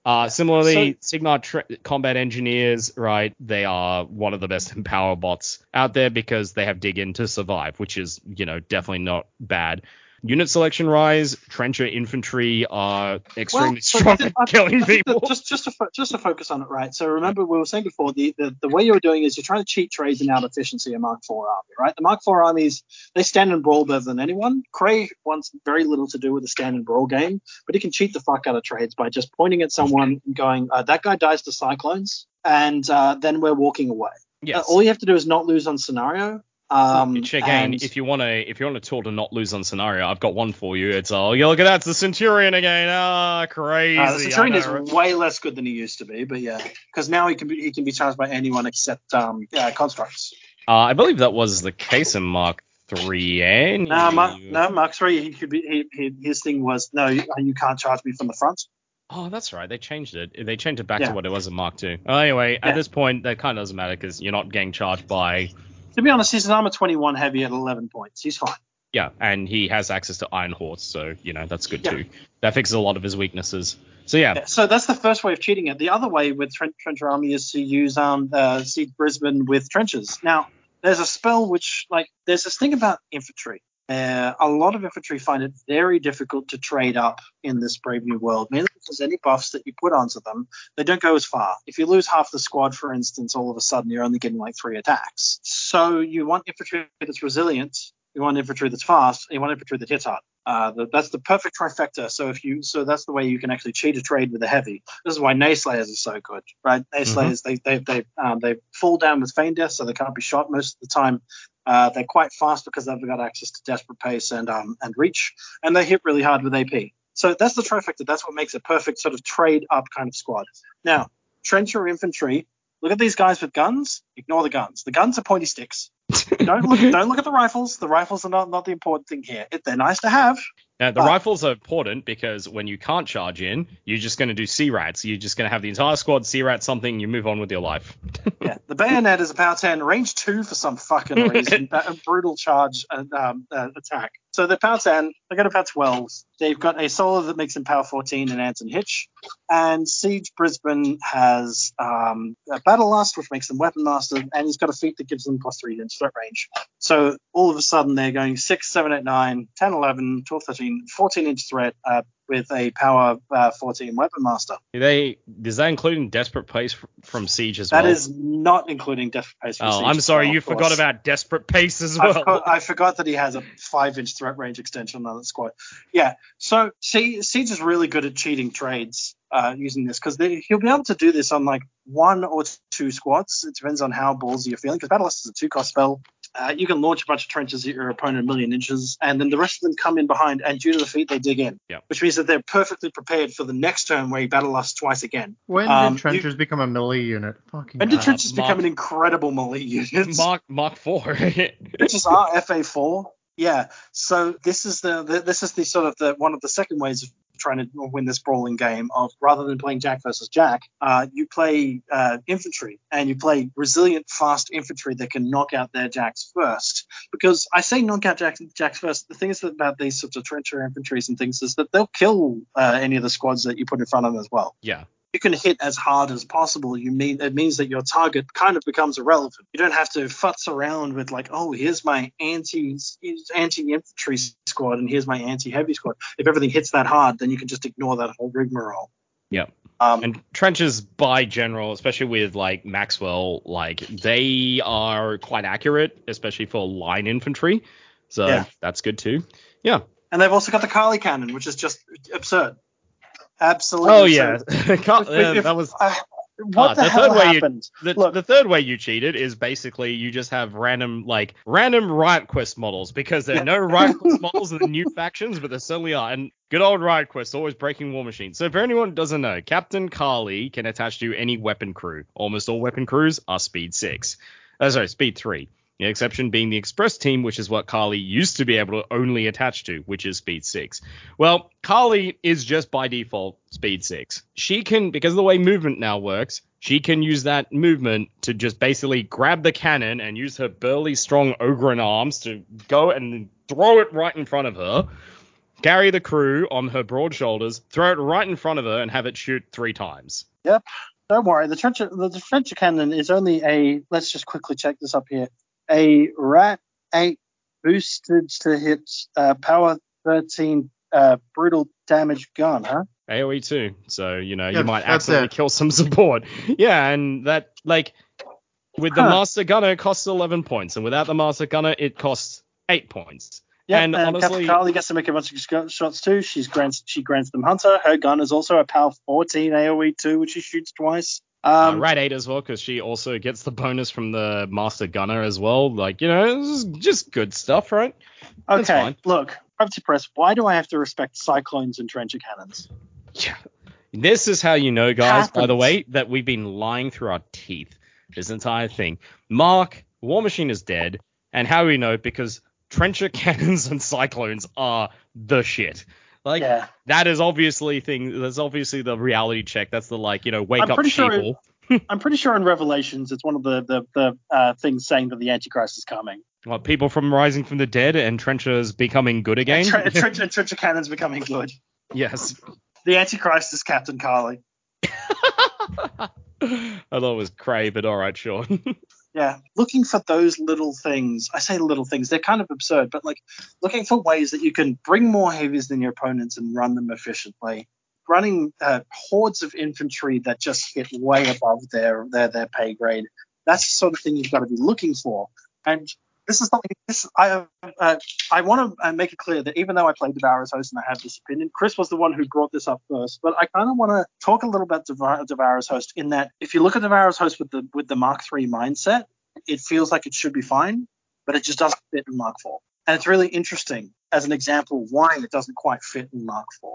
Uh, similarly, Cygnar tra- combat engineers, right? They are one of the best empower bots out there because they have dig in to survive, which is you know definitely not bad. Unit selection rise, trencher infantry are extremely so strong at killing I think that people. Just just to fo- just to focus on it, right? So remember we were saying before the, the, the way you were doing is you're trying to cheat trades and out efficiency a Mark IV army, right? The Mark IV armies they stand and brawl better than anyone. Kraye wants very little to do with the stand and brawl game, but he can cheat the fuck out of trades by just pointing at someone and going, uh, "That guy dies to cyclones," and uh, then we're walking away. Yes. Uh, all you have to do is not lose on scenario. Um, Which again, and- if you want to, if you want a tool to not lose on scenario, I've got one for you. It's oh, yeah, look at that, it's the Centurion again. Ah, crazy. Uh, the Centurion is right? way less good than he used to be, but yeah, because now he can be he can be charged by anyone except um yeah, constructs. Uh, I believe that was the case in Mark Three. And No, Mark, no, Mark three. He could be. He, he, his thing was no, you, you can't charge me from the front. Oh, that's right. They changed it. They changed it back Yeah. to what it was in Mark Two. Anyway, Yeah. at this point, that kind of doesn't matter because you're not getting charged by. To be honest, he's an armor twenty one heavy at eleven points. He's fine. Yeah, and he has access to Iron Horse, so you know that's good Yeah. too. That fixes a lot of his weaknesses. So yeah, Yeah, so that's the first way of cheating it. The other way with Tren- Trencher Army is to use um uh, Siege Brisbane with trenches. Now, there's a spell which like there's this thing about infantry. Uh, a lot of infantry find it very difficult to trade up in this Brave New World, mainly because any buffs that you put onto them, they don't go as far. If you lose half the squad, for instance, all of a sudden you're only getting like three attacks. So you want infantry that's resilient, you want infantry that's fast, and you want infantry that hits hard. Uh, the, that's the perfect trifecta. So if you, so that's the way you can actually cheat a trade with a heavy. This is why Nayslayers are so good, right? Nayslayers, mm-hmm. they they they um, they fall down with feign death, so they can't be shot most of the time. Uh, they're quite fast because they've got access to desperate pace and um and reach, and they hit really hard with AP. So that's the trifecta. That's what makes a perfect sort of trade up kind of squad. Now, trencher infantry. Look at these guys with guns. Ignore the guns. The guns are pointy sticks don't look don't look at the rifles. The rifles are not, not the important thing here. they're nice to have. Now, the rifles are important because when you can't charge in, you're just going to do C-rats. You're just going to have the entire squad C-rat something. You move on with your life. yeah, the bayonet is a power 10, range 2 for some fucking reason. a brutal charge and um, uh, attack. So they're power 10. They got a power 12. They've got a solar that makes them power 14 and Anton Hitch. And Siege Brisbane has um, Battle Lust, which makes them Weapon Master, and he's got a feat that gives them plus 3 inch threat range. So all of a sudden they're going 6, 7, 8, 9, 10, 11, 12, 13, 14 inch threat uh, with a power uh, 14 weapon master. They is that including desperate pace from siege as that well? That is not including desperate pace. From oh, siege I'm sorry, you forgot about desperate pace as well. I forgot, I forgot, that he has a five inch threat range extension on that squad. Yeah, so siege is really good at cheating trades. Uh, using this because he'll be able to do this on like one or two squads. It depends on how ballsy you're feeling because Battle Lust is a two cost spell. Uh, you can launch a bunch of trenches at your opponent a million inches, and then the rest of them come in behind, and due to the feet, they dig in. Yep. Which means that they're perfectly prepared for the next turn where you battle us twice again. When um, did trenches you, become a melee unit? Fucking when did trenches Mark, become an incredible melee unit? Mark Mark Four. trenches are FA four. Yeah. So this is the, the, this is the sort of the one of the second ways of trying to win this brawling game of rather than playing Jack versus Jack, uh, you play uh, infantry and you play resilient, fast infantry that can knock out their Jacks first. Because I say knock out Jacks, Jacks first. The thing is about these sorts of trencher infantries and things is that they'll kill uh, any of the squads that you put in front of them as well. Yeah you can hit as hard as possible, you mean it means that your target kind of becomes irrelevant. You don't have to futz around with like, oh, here's my anti anti infantry squad and here's my anti heavy squad. If everything hits that hard, then you can just ignore that whole rigmarole. Yeah. Um, and trenches by general, especially with like Maxwell, like they are quite accurate, especially for line infantry. So yeah. that's good too. Yeah. And they've also got the Kali cannon, which is just absurd. Absolutely. Oh yeah, that was. What uh, the, the hell happened? You, the, Look, the third way you cheated is basically you just have random like random Riot Quest models because there are no Riot Quest models in the new factions, but there certainly are. And good old Riot Quest always breaking War Machine. So if anyone doesn't know, Captain Kali can attach to any weapon crew. Almost all weapon crews are Speed Six. Oh, sorry, Speed Three. The exception being the Express team, which is what Carly used to be able to only attach to, which is Speed 6. Well, Carly is just by default Speed 6. She can, because of the way movement now works, she can use that movement to just basically grab the cannon and use her burly, strong Ogryn arms to go and throw it right in front of her, carry the crew on her broad shoulders, throw it right in front of her, and have it shoot three times. Yep. Don't worry, the trencher, the trencher cannon is only a. Let's just quickly check this up here a Rat 8 boosted to hit uh, power 13 uh, brutal damage gun, huh? AoE 2. So, you know, you might accidentally kill some support. Yeah, and that, like, with the huh. Master Gunner, it costs 11 points. And without the Master Gunner, it costs 8 points. Yeah, and, and honestly, Carly gets to make a bunch of shots too. She's grants she grants them Hunter. Her gun is also a power 14 AOE 2, which she shoots twice. Um, uh, 8 as well, because she also gets the bonus from the Master Gunner as well. Like, you know, this is just good stuff, right? Okay, look, Gravity Press, why do I have to respect Cyclones and Trencher Cannons? Yeah. This is how you know, guys, Happens. by the way, that we've been lying through our teeth this entire thing. Mark, War Machine is dead. And how do we know? Because Trencher Cannons and Cyclones are the shit. Like yeah. that is obviously thing. That's obviously the reality check. That's the like you know wake I'm up people. Sure, I'm pretty sure in Revelations it's one of the the, the uh, things saying that the Antichrist is coming. What people from rising from the dead and trenchers becoming good again? Tre- trencher, trencher cannons becoming good. Yes. The Antichrist is Captain Carly. I thought it was Kraye, but all right, sure. Yeah, looking for those little things. I say little things, they're kind of absurd, but like looking for ways that you can bring more heavies than your opponents and run them efficiently. Running uh, hordes of infantry that just hit way above their, their their pay grade. That's the sort of thing you've got to be looking for. And this is something. This I uh, I want to uh, make it clear that even though I played Devourer's Host and I have this opinion, Chris was the one who brought this up first. But I kind of want to talk a little about Devour, Devourer's Host in that if you look at Devourer's Host with the with the Mark III mindset, it feels like it should be fine, but it just doesn't fit in Mark IV. And it's really interesting as an example why it doesn't quite fit in Mark IV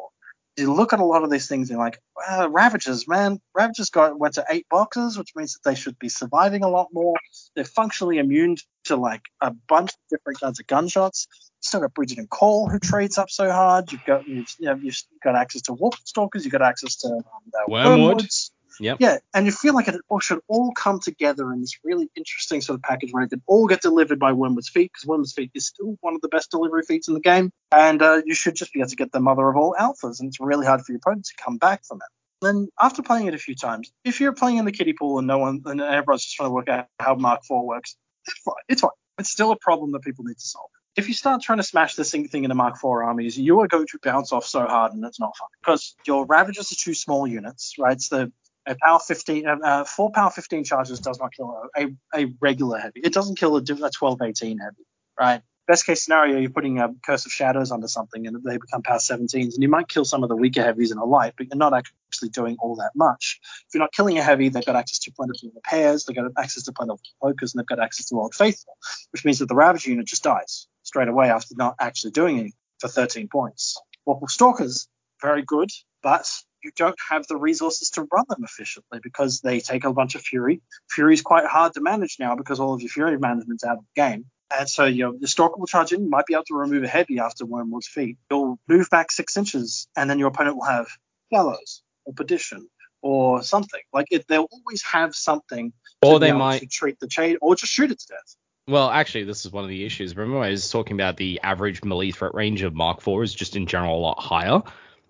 you look at a lot of these things and you're like, well, Ravagers, man, Ravagers got went to eight boxes, which means that they should be surviving a lot more. They're functionally immune to like a bunch of different kinds of gunshots. Still got Brigid and Caul who trades up so hard. You've got you've, you know, you've got access to Wolf Stalkers. You've got access to um, Wormwood. Wormwoods. Yep. Yeah, and you feel like it should all come together in this really interesting sort of package where it could all get delivered by Wormwood's Feet, because Wormwood's Feet is still one of the best delivery feats in the game, and uh, you should just be able to get the mother of all alphas, and it's really hard for your opponent to come back from it. Then after playing it a few times, if you're playing in the kiddie pool and no one and everyone's just trying to work out how Mark IV works, it's fine. It's fine. It's still a problem that people need to solve. If you start trying to smash this thing in the Mark IV armies, you are going to bounce off so hard and it's not fun because your Ravagers are two small units, right? It's the a power 15, uh, uh, four power 15 charges does not kill a, a, regular heavy. It doesn't kill a, a 12, 18 heavy, right? Best case scenario, you're putting a Curse of Shadows under something and they become power 17s, and you might kill some of the weaker heavies in a light, but you're not actually doing all that much. If you're not killing a heavy, they've got access to plentiful repairs, they've got access to plentiful focus, and they've got access to Old Faithful, which means that the Ravage unit just dies straight away after not actually doing anything for 13 points. Well, Stalkers, very good, but you don't have the resources to run them efficiently because they take a bunch of fury. Fury is quite hard to manage now because all of your fury management's out of the game. And so your, stalker will charge in, might be able to remove a heavy after Wormwood's feet. You'll move back six inches, and then your opponent will have gallows or perdition or something. Like it, they'll always have something. Or they might treat the chain or just shoot it to death. Well, actually, this is one of the issues. Remember, I was talking about the average melee threat range of Mark IV is just in general a lot higher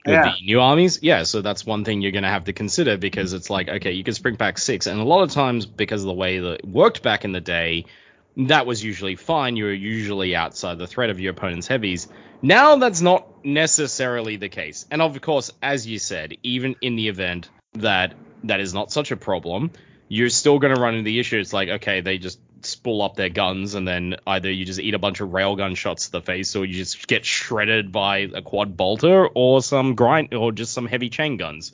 with Yeah. the new armies. Yeah, so that's one thing you're going to have to consider because it's like, okay, you can spring back six. And a lot of times, because of the way that it worked back in the day, that was usually fine. You were usually outside the threat of your opponent's heavies. Now that's not necessarily the case. And of course, as you said, even in the event that that is not such a problem, you're still going to run into the issue. It's like, okay, they just spool up their guns, and then either you just eat a bunch of railgun shots to the face, or you just get shredded by a quad bolter, or some grind, or just some heavy chain guns.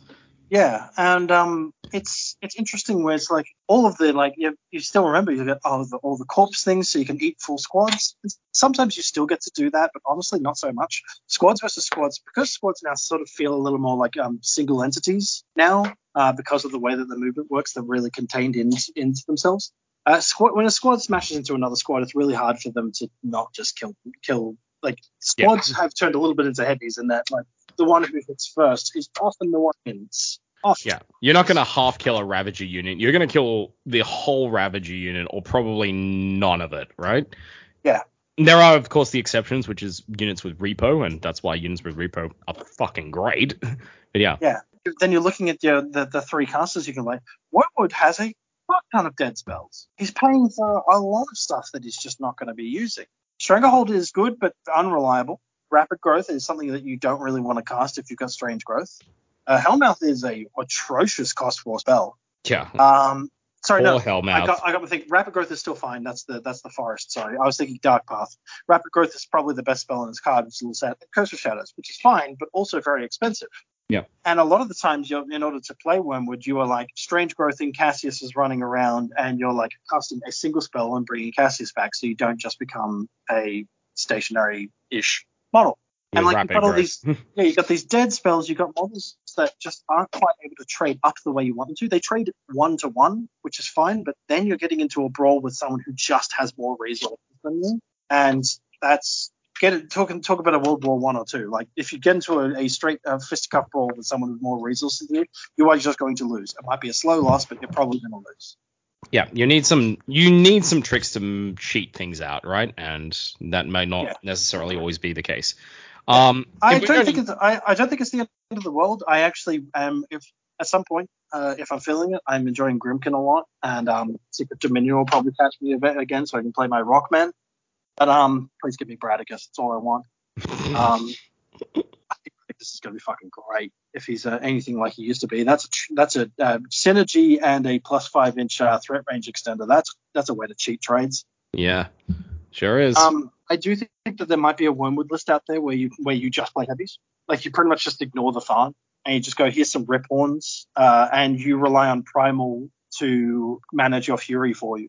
Yeah, and um, it's it's interesting where it's like all of the like you, you still remember you get all the all the corpse things, so you can eat full squads. Sometimes you still get to do that, but honestly, not so much. Squads versus squads, because squads now sort of feel a little more like um, single entities now, uh, because of the way that the movement works. They're really contained into, into themselves. Uh, squad, when a squad smashes into another squad, it's really hard for them to not just kill kill. Like squads have turned a little bit into heavies, in that like the one who hits first is often the one who wins. Often. Yeah, you're not going to half kill a Ravager unit. You're going to kill the whole Ravager unit, or probably none of it, right? Yeah. There are, of course, the exceptions, which is units with repo, and that's why units with repo are fucking great. but yeah, Yeah. Then you're looking at the, the the three casters you can play. Wormwood has a fuck ton of dead spells. He's paying for a lot of stuff that he's just not going to be using. Stranglehold is good but unreliable. Rapid growth is something that you don't really want to cast if you've got strange growth. Uh, Hellmouth is a atrocious cost for spell. yeah. Um, sorry, Poor no, Hellmouth. I got I got to think. Rapid growth is still fine. That's the that's the forest. Sorry, I was thinking dark path. Rapid growth is probably the best spell in this card, which is a little sad. Curse of Shadows, which is fine, but also very expensive. Yeah. And a lot of the times, you're in order to play Wormwood, you are like strange growth in Cassius is running around, and you're like casting a single spell and bringing Cassius back, so you don't just become a stationary-ish model. With and like you've got all these, yeah, you've got these dead spells. You've got models that just aren't quite able to trade up the way you want them to. They trade one to one, which is fine, but then you're getting into a brawl with someone who just has more resources than you, and that's get it. Talk talk about a World War One or two. Like if you get into a, a straight uh, fisticuff brawl with someone with more resources than you, you are just going to lose. It might be a slow loss, but you're probably going to lose. Yeah, you need some you need some tricks to cheat things out, right? And that may not Yeah. necessarily always be the case. Um, I don't think it's I, I don't think it's the end of the world. I actually am if at some point uh, if I'm feeling it, I'm enjoying Grymkin a lot, and um, Secret Dominion will probably catch me a bit again, so I can play my Rockman. But um, please give me Bradigus. That's all I want. Um, I think this is gonna be fucking great if he's uh, anything like he used to be. That's a tr- that's a uh, synergy and a plus five inch uh, threat range extender. That's that's a way to cheat trades. Yeah. Sure is. Um, I do think that there might be a wormwood list out there where you where you just play heavies, like you pretty much just ignore the farm and you just go here's some rip horns, uh, and you rely on primal to manage your fury for you.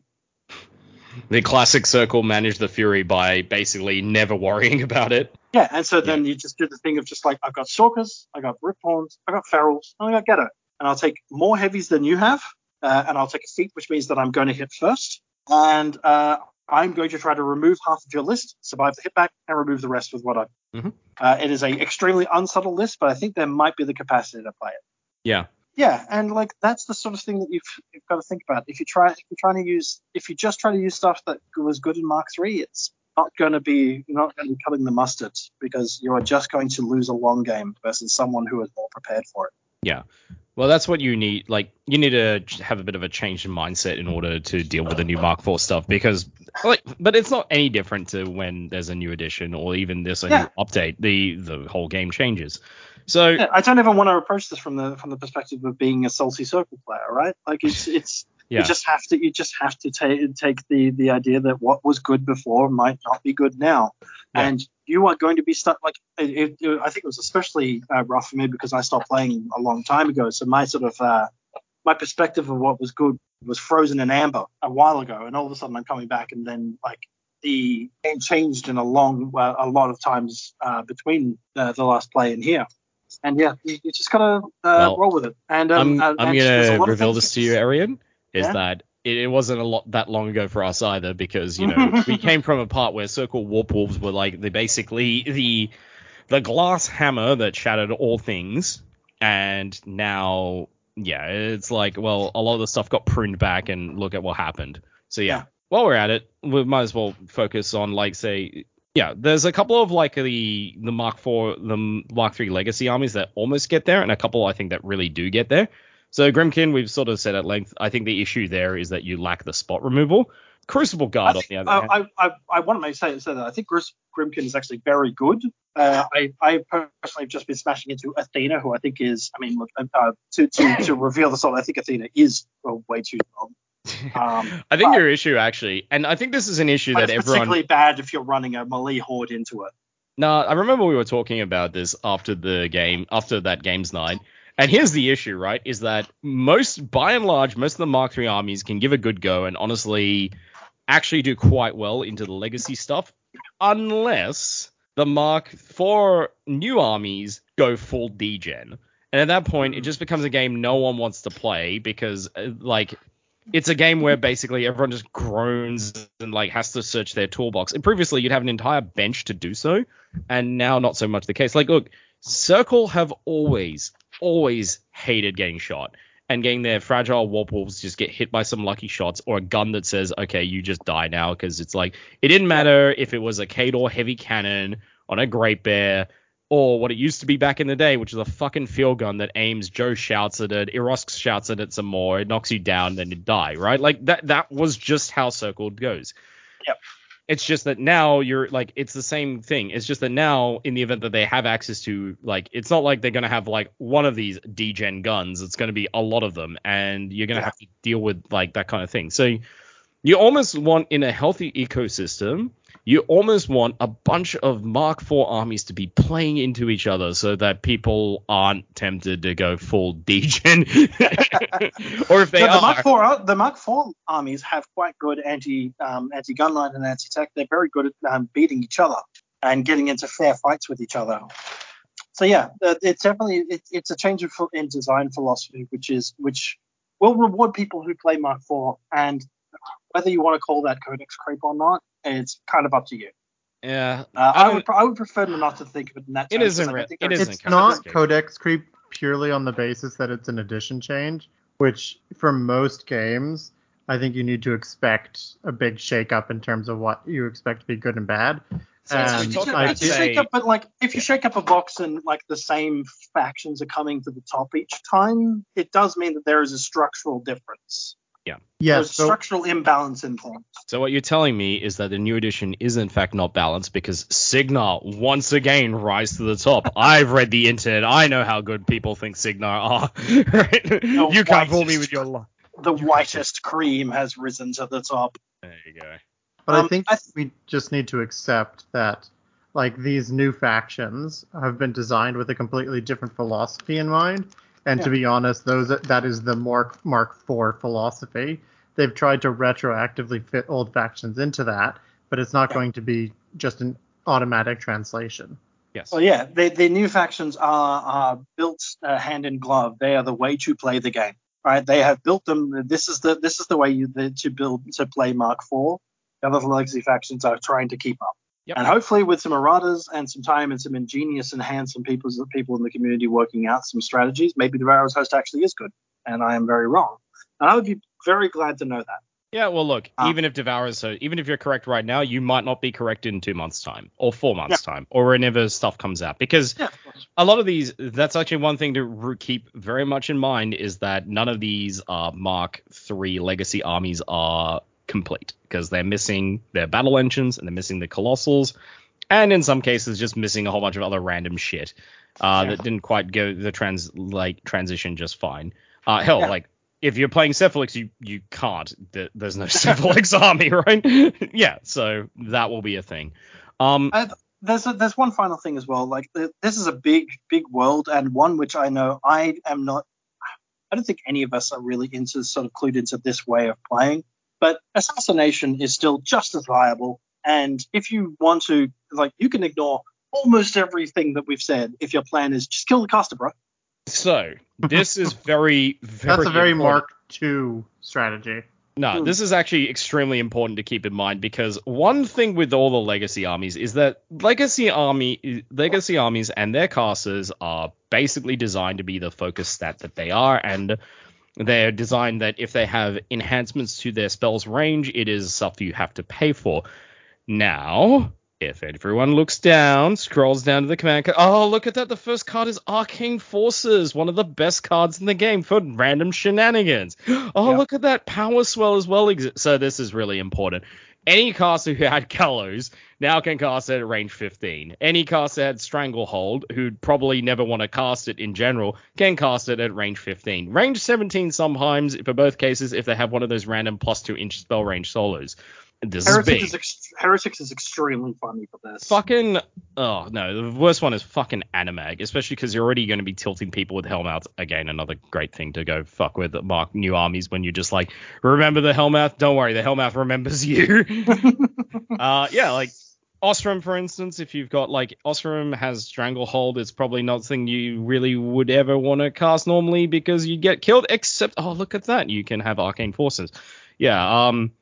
the classic circle managed the fury by basically never worrying about it. Yeah, and so then you just do the thing of just like I've got stalkers, I got rip horns, I got ferals, and I got ghetto, and I'll take more heavies than you have, uh, and I'll take a feat, which means that I'm going to hit first, and uh, I'm going to try to remove half of your list, survive the hit back, and remove the rest with what I. Mhm. Uh, it is a extremely unsubtle list, but I think there might be the capacity to play it. Yeah. Yeah, and like that's the sort of thing that you've, you've got to think about. If you try, if you're trying to use, if you just try to use stuff that was good in Mark III, it's not going to be, you're not going to be cutting the mustard because you are just going to lose a long game versus someone who is more prepared for it. Yeah. Well, that's what you need. Like, you need to have a bit of a change in mindset in order to deal with the new Mark IV stuff because, like, but it's not any different to when there's a new edition or even this a Yeah. new update. The the whole game changes. So Yeah, I don't even want to approach this from the from the perspective of being a salty circle player, right? Like it's it's yeah, you just have to you just have to take take the the idea that what was good before might not be good now, and you are going to be stuck. Like it, it, I think it was especially uh, rough for me because I stopped playing a long time ago. So my sort of uh, my perspective of what was good was frozen in amber a while ago, and all of a sudden I'm coming back, and then like the game changed in a long well, a lot of times uh, between uh, the last play and here. And yeah, you, you just gotta uh, Well, roll with it. And um, I'm uh, I'm and gonna reveal this to you, Arian. Is Yeah? that it, it wasn't a lot that long ago for us either because you know we came from a part where Circle Warp Wolves were like the basically the the glass hammer that shattered all things, and now yeah, it's like well a lot of the stuff got pruned back and look at what happened. So yeah, Yeah. while we're at it, we might as well focus on like say yeah, there's a couple of like the the Mark IV, the Mark III legacy armies that almost get there, and a couple I think that really do get there. So Grymkin, we've sort of said at length. I think the issue there is that you lack the spot removal. Crucible I, Guard, on the other hand, I, I, I want to say, say that I think Gris, Grymkin is actually very good. Uh, I, I personally have just been smashing into Athena, who I think is, I mean, look, uh, to, to, to reveal the sort, I think Athena is well, way too strong. Um, I think your issue actually, and I think this is an issue that it's everyone. particularly bad if you're running a melee horde into it. No, I remember we were talking about this after the game, after that games night. And here's the issue, right? Is that most, by and large, most of the Mark III armies can give a good go and honestly actually do quite well into the legacy stuff, unless the Mark IV new armies go full degen. And at that point, it just becomes a game no one wants to play because, uh, like, it's a game where basically everyone just groans and like has to search their toolbox. And previously, you'd have an entire bench to do so, and now not so much the case. Like, look, Circle have always, always hated getting shot and getting their fragile warp wolves just get hit by some lucky shots or a gun that says, okay, you just die now because it's like it didn't matter if it was a Khador heavy cannon on a Great Bear or what it used to be back in the day, which is a fucking field gun that aims, Joe shouts at it, Erosk shouts at it some more, it knocks you down, then you die, right? Like that that was just how Circled goes. Yep. It's just that now you're like it's the same thing. It's just that now in the event that they have access to like it's not like they're gonna have like one of these degen guns. It's gonna be a lot of them, and you're gonna Yeah. have to deal with like that kind of thing. So you almost want in a healthy ecosystem, you almost want a bunch of Mark IV armies to be playing into each other so that people aren't tempted to go full degen. or if they Yeah, the are, Mark IV, the Mark IV armies have quite good anti um, anti gunline and anti tech. They're very good at um, beating each other and getting into fair fights with each other. So yeah, uh, it's definitely it, it's a change in design philosophy, which is which will reward people who play Mark IV, and whether you want to call that codex creep or not, it's kind of up to you. yeah, Uh, I I, don't- would I would prefer not to think of it in that. It terms, isn't because I re- think it there- isn't It's not escape. codex creep purely on the basis that it's an edition change, which for most games, I think you need to expect a big shakeup in terms of what you expect to be good and bad. So And we talked I it's a did- shake up, but like if you shake up a box and like the same factions are coming to the top each time, it does mean that there is a structural difference. Yes, There's so structural imbalance in things. So what you're telling me is that the new edition is in fact not balanced because Cygnar once again rise to the top. I've read the internet. I know how good people think Cygnar are. right? you can't fool me with your. Li- The whitest cream has risen to the top. there you go. But I Um, think I th- we just need to accept that like these new factions have been designed with a completely different philosophy in mind. And to be honest, those that is the Mark Mark IV philosophy. They've tried to retroactively fit old factions into that, but it's not Yeah. going to be just an automatic translation. Yes. Well, yeah, the, the new factions are, are built uh, hand in glove. They are the way to play the game, right? They have built them. This is the this is the way you the, to build to play Mark IV. The other legacy factions are trying to keep up, Yep. and hopefully with some erratas and some time and some ingenious and handsome people people in the community working out some strategies, maybe the Raros host actually is good, and I am very wrong. And I would be very glad to know that. Yeah, well, look, Um, even if Devourers, so even if you're correct right now, you might not be correct in two months' time, or four months' time, or whenever stuff comes out, because Yeah, a lot of these, that's actually one thing to keep very much in mind is that none of these uh, Mark III legacy armies are complete because they're missing their battle engines and they're missing the colossals, and in some cases just missing a whole bunch of other random shit uh, Yeah. that didn't quite go the trans like transition just fine. Uh, hell, Yeah. like if you're playing Cephalix, you you can't. There's no Cephalix army, right? yeah, so that will be a thing. Um, I- there's a, there's one final thing as well. Like th- this is a big big world and one which I know I am not. I don't think any of us are really into sort of clued into this way of playing. But assassination is still just as viable. And if you want to, like, you can ignore almost everything that we've said if your plan is just kill the caster, bro. so this is very very. That's a very important. Mark II strategy. No, Hmm. this is actually extremely important to keep in mind because one thing with all the legacy armies is that legacy army legacy armies and their casters are basically designed to be the focus stat that they are and they're designed that if they have enhancements to their spells range, it is stuff you have to pay for. Now, if everyone looks down, scrolls down to the command card, oh look at that! The first card is Arcane Forces, one of the best cards in the game for random shenanigans. Oh Yeah. look at that Power Swell as well. So this is really important. Any caster who had Gallows now can cast it at range 15. Any caster had Stranglehold, who'd probably never want to cast it in general, can cast it at range 15. Range 17 sometimes, for both cases, if they have one of those random plus two inch spell range solos. This is Heretics big. is, ex- Heretics is extremely funny for this. Fucking oh no, the worst one is fucking Anamag, especially because you're already going to be tilting people with Hellmouth. Again, another great thing to go fuck with mark new armies when you're just like remember the Hellmouth. Don't worry, the Hellmouth remembers you. uh, yeah, like Ostrom, for instance, if you've got like Ostrom has Stranglehold, it's probably not something you really would ever want to cast normally because you get killed. Except, oh look at that, you can have Arcane Forces. Yeah, um,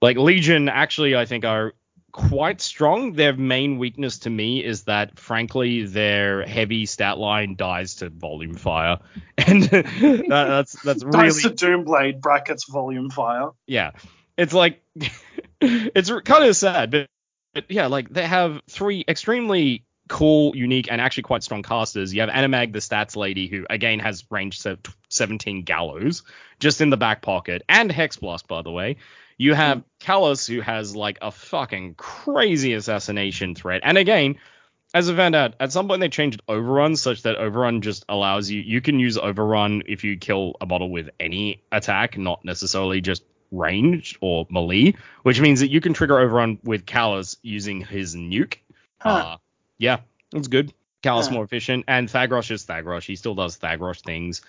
like Legion actually, I think are quite strong. Their main weakness to me is that, frankly, their heavy stat line dies to volume fire, and that, that's that's really to Doomblade brackets volume fire. yeah. It's like it's kind of sad, but, but yeah, like they have three extremely cool, unique, and actually quite strong casters. You have Anamag, the stats lady, who again has range 17 gallows just in the back pocket, and Hexblast, by the way. You have Kallus, who has like a fucking crazy assassination threat, and again. As I found out, at some point they changed Overrun such that Overrun just allows you you can use Overrun if you kill a model with any attack, not necessarily just ranged or melee, which means that you can trigger Overrun with Kallus using his nuke. Huh. Uh, yeah, it's good. Kallus Huh. more efficient, and Thagrosh is Thagrosh. He still does Thagrosh things.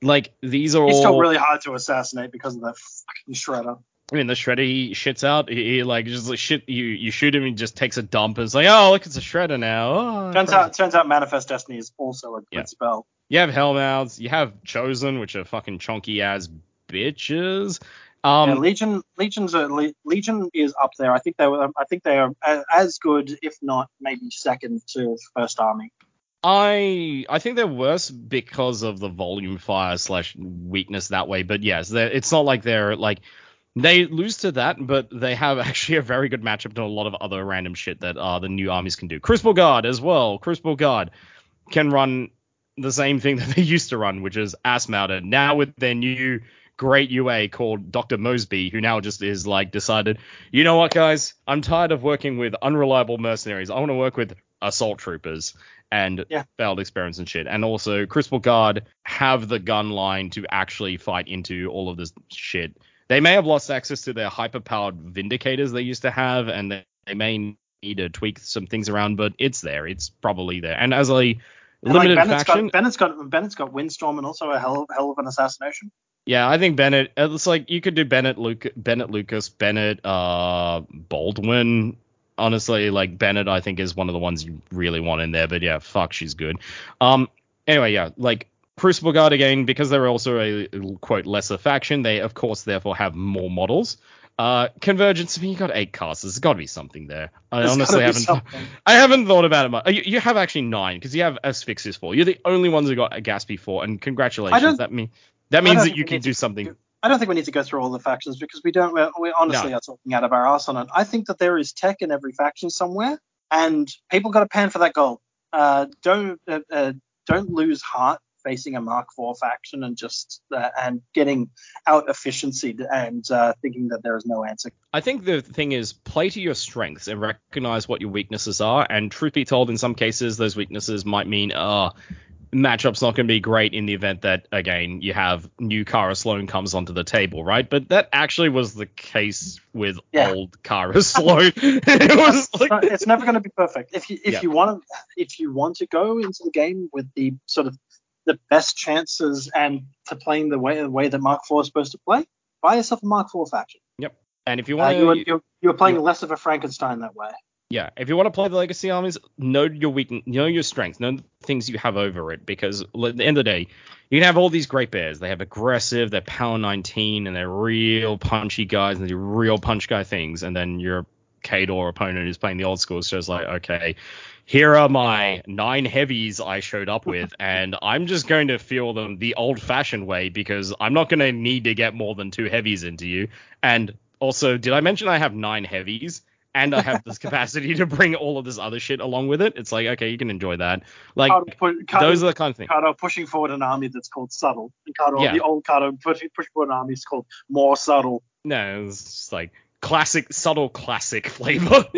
Like these are He's all. still really hard to assassinate because of that fucking shredder. I mean, the shredder he shits out. He, he, like just like shit. You you shoot him, he just takes a dump, and it's like, oh look, it's a shredder now. Oh, Turns out, turns out, Manifest Destiny is also a good Yeah. spell. You have Hellmouths. You have Chosen, which are fucking chunky ass bitches. Um, yeah, Legion, Legion's a, Le- Legion is up there. I think they were. I think they are as good, if not maybe second to First Army. I I think they're worse because of the volume fire slash weakness that way. But yes, it's not like they're like they lose to that, but they have actually a very good matchup to a lot of other random shit that uh, the new armies can do. Crucible Guard as well. Crucible Guard can run the same thing that they used to run, which is ass mounted. Now with their new great UA called Dr. Mosby, who now just is like decided, you know what, guys, I'm tired of working with unreliable mercenaries. I want to work with assault troopers and Yeah. failed experiments and shit. And also, Crucible Guard have the gun line to actually fight into all of this shit. They may have lost access to their hyper-powered vindicators they used to have, and they, they may need to tweak some things around, but it's there. It's probably there. And as a And, like, limited Bennett's faction, got Bennett's got Bennett's got Windstorm and also a hell, hell of an assassination. yeah, I think Bennett. It's like you could do Bennett, Luke, Bennett, Lucas, Bennett, uh, Baldwin. Honestly, like Bennett, I think is one of the ones you really want in there. But yeah, fuck, she's good. Um, anyway, yeah, like Crucible Guard again because they're also a quote lesser faction. They of course therefore have more models. Uh, Convergence. I mean, you got eight casters. There's got to be something there. I There's honestly haven't. something. I haven't thought about it much. You, you have actually nine because you have Asphyxious four. You're the only ones who got a Gaspy four, and congratulations. That mean that I means don't that you we can do to- something. I don't think we need to go through all the factions because we don't. We're, we honestly No. are talking out of our arse on it. I think that there is tech in every faction somewhere, and people got to pan for that gold. Uh, don't uh, uh, don't lose heart facing a Mark IV faction and just uh, and getting out efficiency and uh, thinking that there is no answer. I think the thing is play to your strengths and recognize what your weaknesses are. And truth be told, in some cases, those weaknesses might mean, uh, matchup's not going to be great in the event that again you have new Kara Sloan comes onto the table, right? But that actually was the case with Yeah. old Kara Sloan. it was like it's never going to be perfect. If you if Yeah. you want to if you want to go into the game with the sort of the best chances and to playing the way the way that Mark IV is supposed to play, buy yourself a Mark IV faction. Yep. And if you Uh, want you're, you're, you're playing you- less of a Frankenstein that way. Yeah, if you want to play the legacy armies, know your weakness, know your strengths, know the things you have over it. Because at the end of the day, you can have all these great bears. They have aggressive, they're power 19, and they're real punchy guys, and they do real punch guy things. And then your Khador opponent who's playing the old school is just like, okay, here are my nine heavies I showed up with, and I'm just going to feel them the old-fashioned way because I'm not going to need to get more than two heavies into you. And also, did I mention I have nine heavies? and I have this capacity to bring all of this other shit along with it. It's like, okay, you can enjoy that. Like, Khador, pu- Khador, those are the kind of things. Khador pushing forward an army that's called subtle, and Khador, Yeah. the old Khador pushing, pushing forward an army is called more subtle. No, it's just like classic, subtle, classic flavor.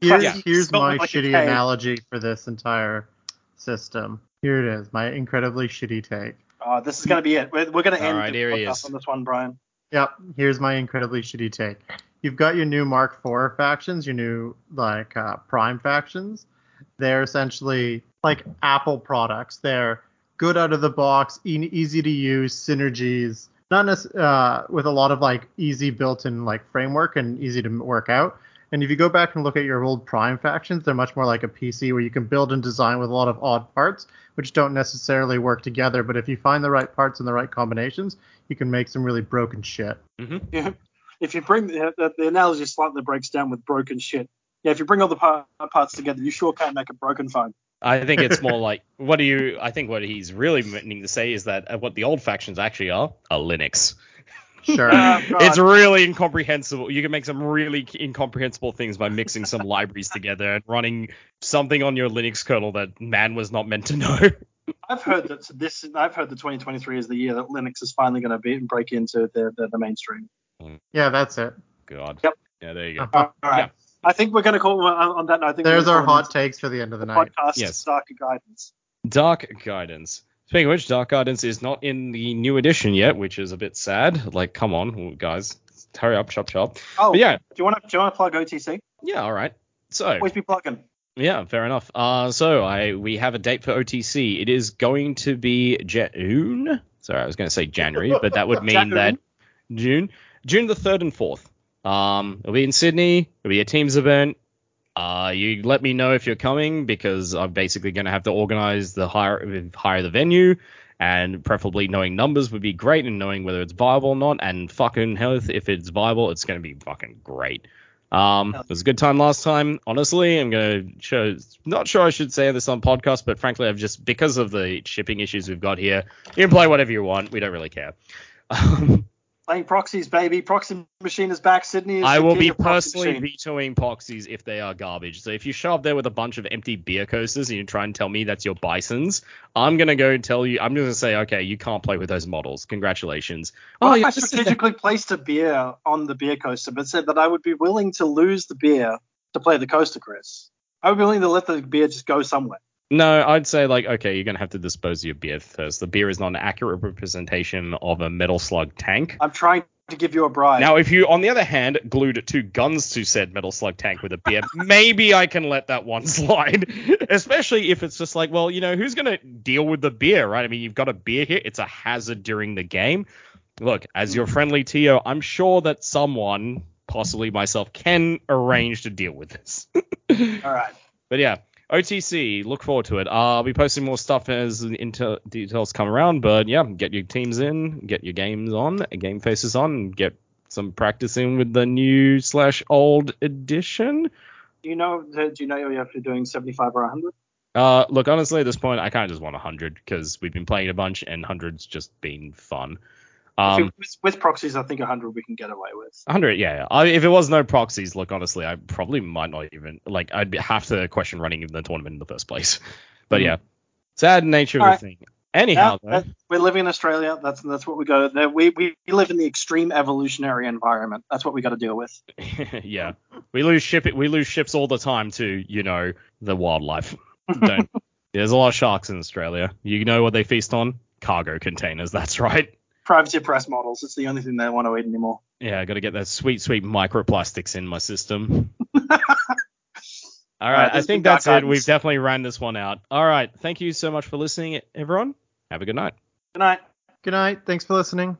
Here's, Yeah. here's my like shitty K. analogy for this entire system. Here it is, my incredibly shitty take. Uh, this is going to be it. We're, we're going to end right, the here he podcast on this one, Brian. Yep, here's my incredibly shitty take. You've got your new Mark IV factions, your new like uh, Prime factions. They're essentially like Apple products. They're good out of the box, e- easy to use, synergies, not nec- uh, with a lot of like easy built-in like framework and easy to work out. And if you go back and look at your old Prime factions, they're much more like a PC where you can build and design with a lot of odd parts, which don't necessarily work together. But if you find the right parts and the right combinations, you can make some really broken shit. Yeah. If you bring the, the, the analogy slightly breaks down with broken shit. Yeah, if you bring all the par- parts together, you sure can't make a broken phone. I think it's more like, what do you? I think what he's really meaning to say is that uh, what the old factions actually are are Linux. Sure. Oh, It's really incomprehensible. You can make some really incomprehensible things by mixing some libraries together and running something on your Linux kernel that man was not meant to know. I've heard that this. I've heard that 2023 is the year that Linux is finally going to be and break into the, the, the mainstream. yeah, that's it. God. Yep. Yeah, there you go. Uh-huh. All right. Yeah. I think we're going to call on on that. note, I think There's our gonna hot takes for the end of the the night. podcast. Yes. Dark guidance. Dark Guidance. Speaking of which, Dark Guidance is not in the new edition yet, which is a bit sad. Like, come on, guys, hurry up, chop chop. Oh, But yeah, do you want to do you want to plug OTC? yeah, all right. So, Always be plugging. yeah, fair enough. Uh, so I we have a date for OTC. It is going to be June. Sorry, I was going to say January, but that would mean June. that June, June the third and fourth. Um, it'll be in Sydney. It'll be a Teams event. Uh, you let me know if you're coming because I'm basically going to have to organize the hire hire the venue, and preferably knowing numbers would be great, and knowing whether it's viable or not. And fucking health, if it's viable, it's going to be fucking great. Um, it was a good time last time. Honestly, I'm gonna show. Not sure I should say this on podcast, but frankly, I've just because of the shipping issues we've got here. You can play whatever you want. We don't really care. Um, Playing proxies, baby. Proxy machine is back. Sydney is I will be proxy personally vetoing proxies if they are garbage. So if you show up there with a bunch of empty beer coasters and you try and tell me that's your bisons, I'm gonna go tell you. I'm just gonna say, okay, you can't play with those models. Congratulations. Well, oh I yeah, strategically placed a beer on the beer coaster, but said that I would be willing to lose the beer to play the coaster, Chris. I would be willing to let the beer just go somewhere. No, I'd say like, okay, you're gonna have to dispose of your beer first. The beer is not an accurate representation of a metal slug tank. I'm trying to give you a bribe. Now, if you, on the other hand, glued two guns to said metal slug tank with a beer, maybe I can let that one slide. Especially if it's just like, well, you know, who's going to deal with the beer, right? I mean, you've got a beer here. It's a hazard during the game. Look, as your friendly TO, I'm sure that someone, possibly myself, can arrange to deal with this. All right. But yeah, OTC, look forward to it. I'll be posting more stuff as the intel details come around. But yeah, get your teams in, get your games on, game faces on, get some practice in with the new slash old edition. Do you know? Do you know you're actually doing 75 or 100? Uh, look, honestly, at this point, I kind of just want 100 because we've been playing a bunch and 100's just been fun. Um, with, with proxies, I think 100 we can get away with. 100, yeah. I, if it was no proxies, look, honestly, I probably might not even like. I'd be- have to question running even the tournament in the first place. But Mhm. yeah, sad nature of Alright. the thing. Anyhow, Yeah, that- we're living in Australia. That's that's what we go. that- We we live in the extreme evolutionary environment. That's what we got to deal with. yeah, we lose ship. We lose ships all the time to you know the wildlife. There's a lot of sharks in Australia. You know what they feast on? Cargo containers. That's right. Privateer Press models. It's the only thing they want to eat anymore. Yeah, I got to get that sweet, sweet microplastics in my system. All right, right, I think been Dark that's it. We've definitely ran this one out. All right, thank you so much for listening, everyone. Have a good night. Good night. Good night. Thanks for listening.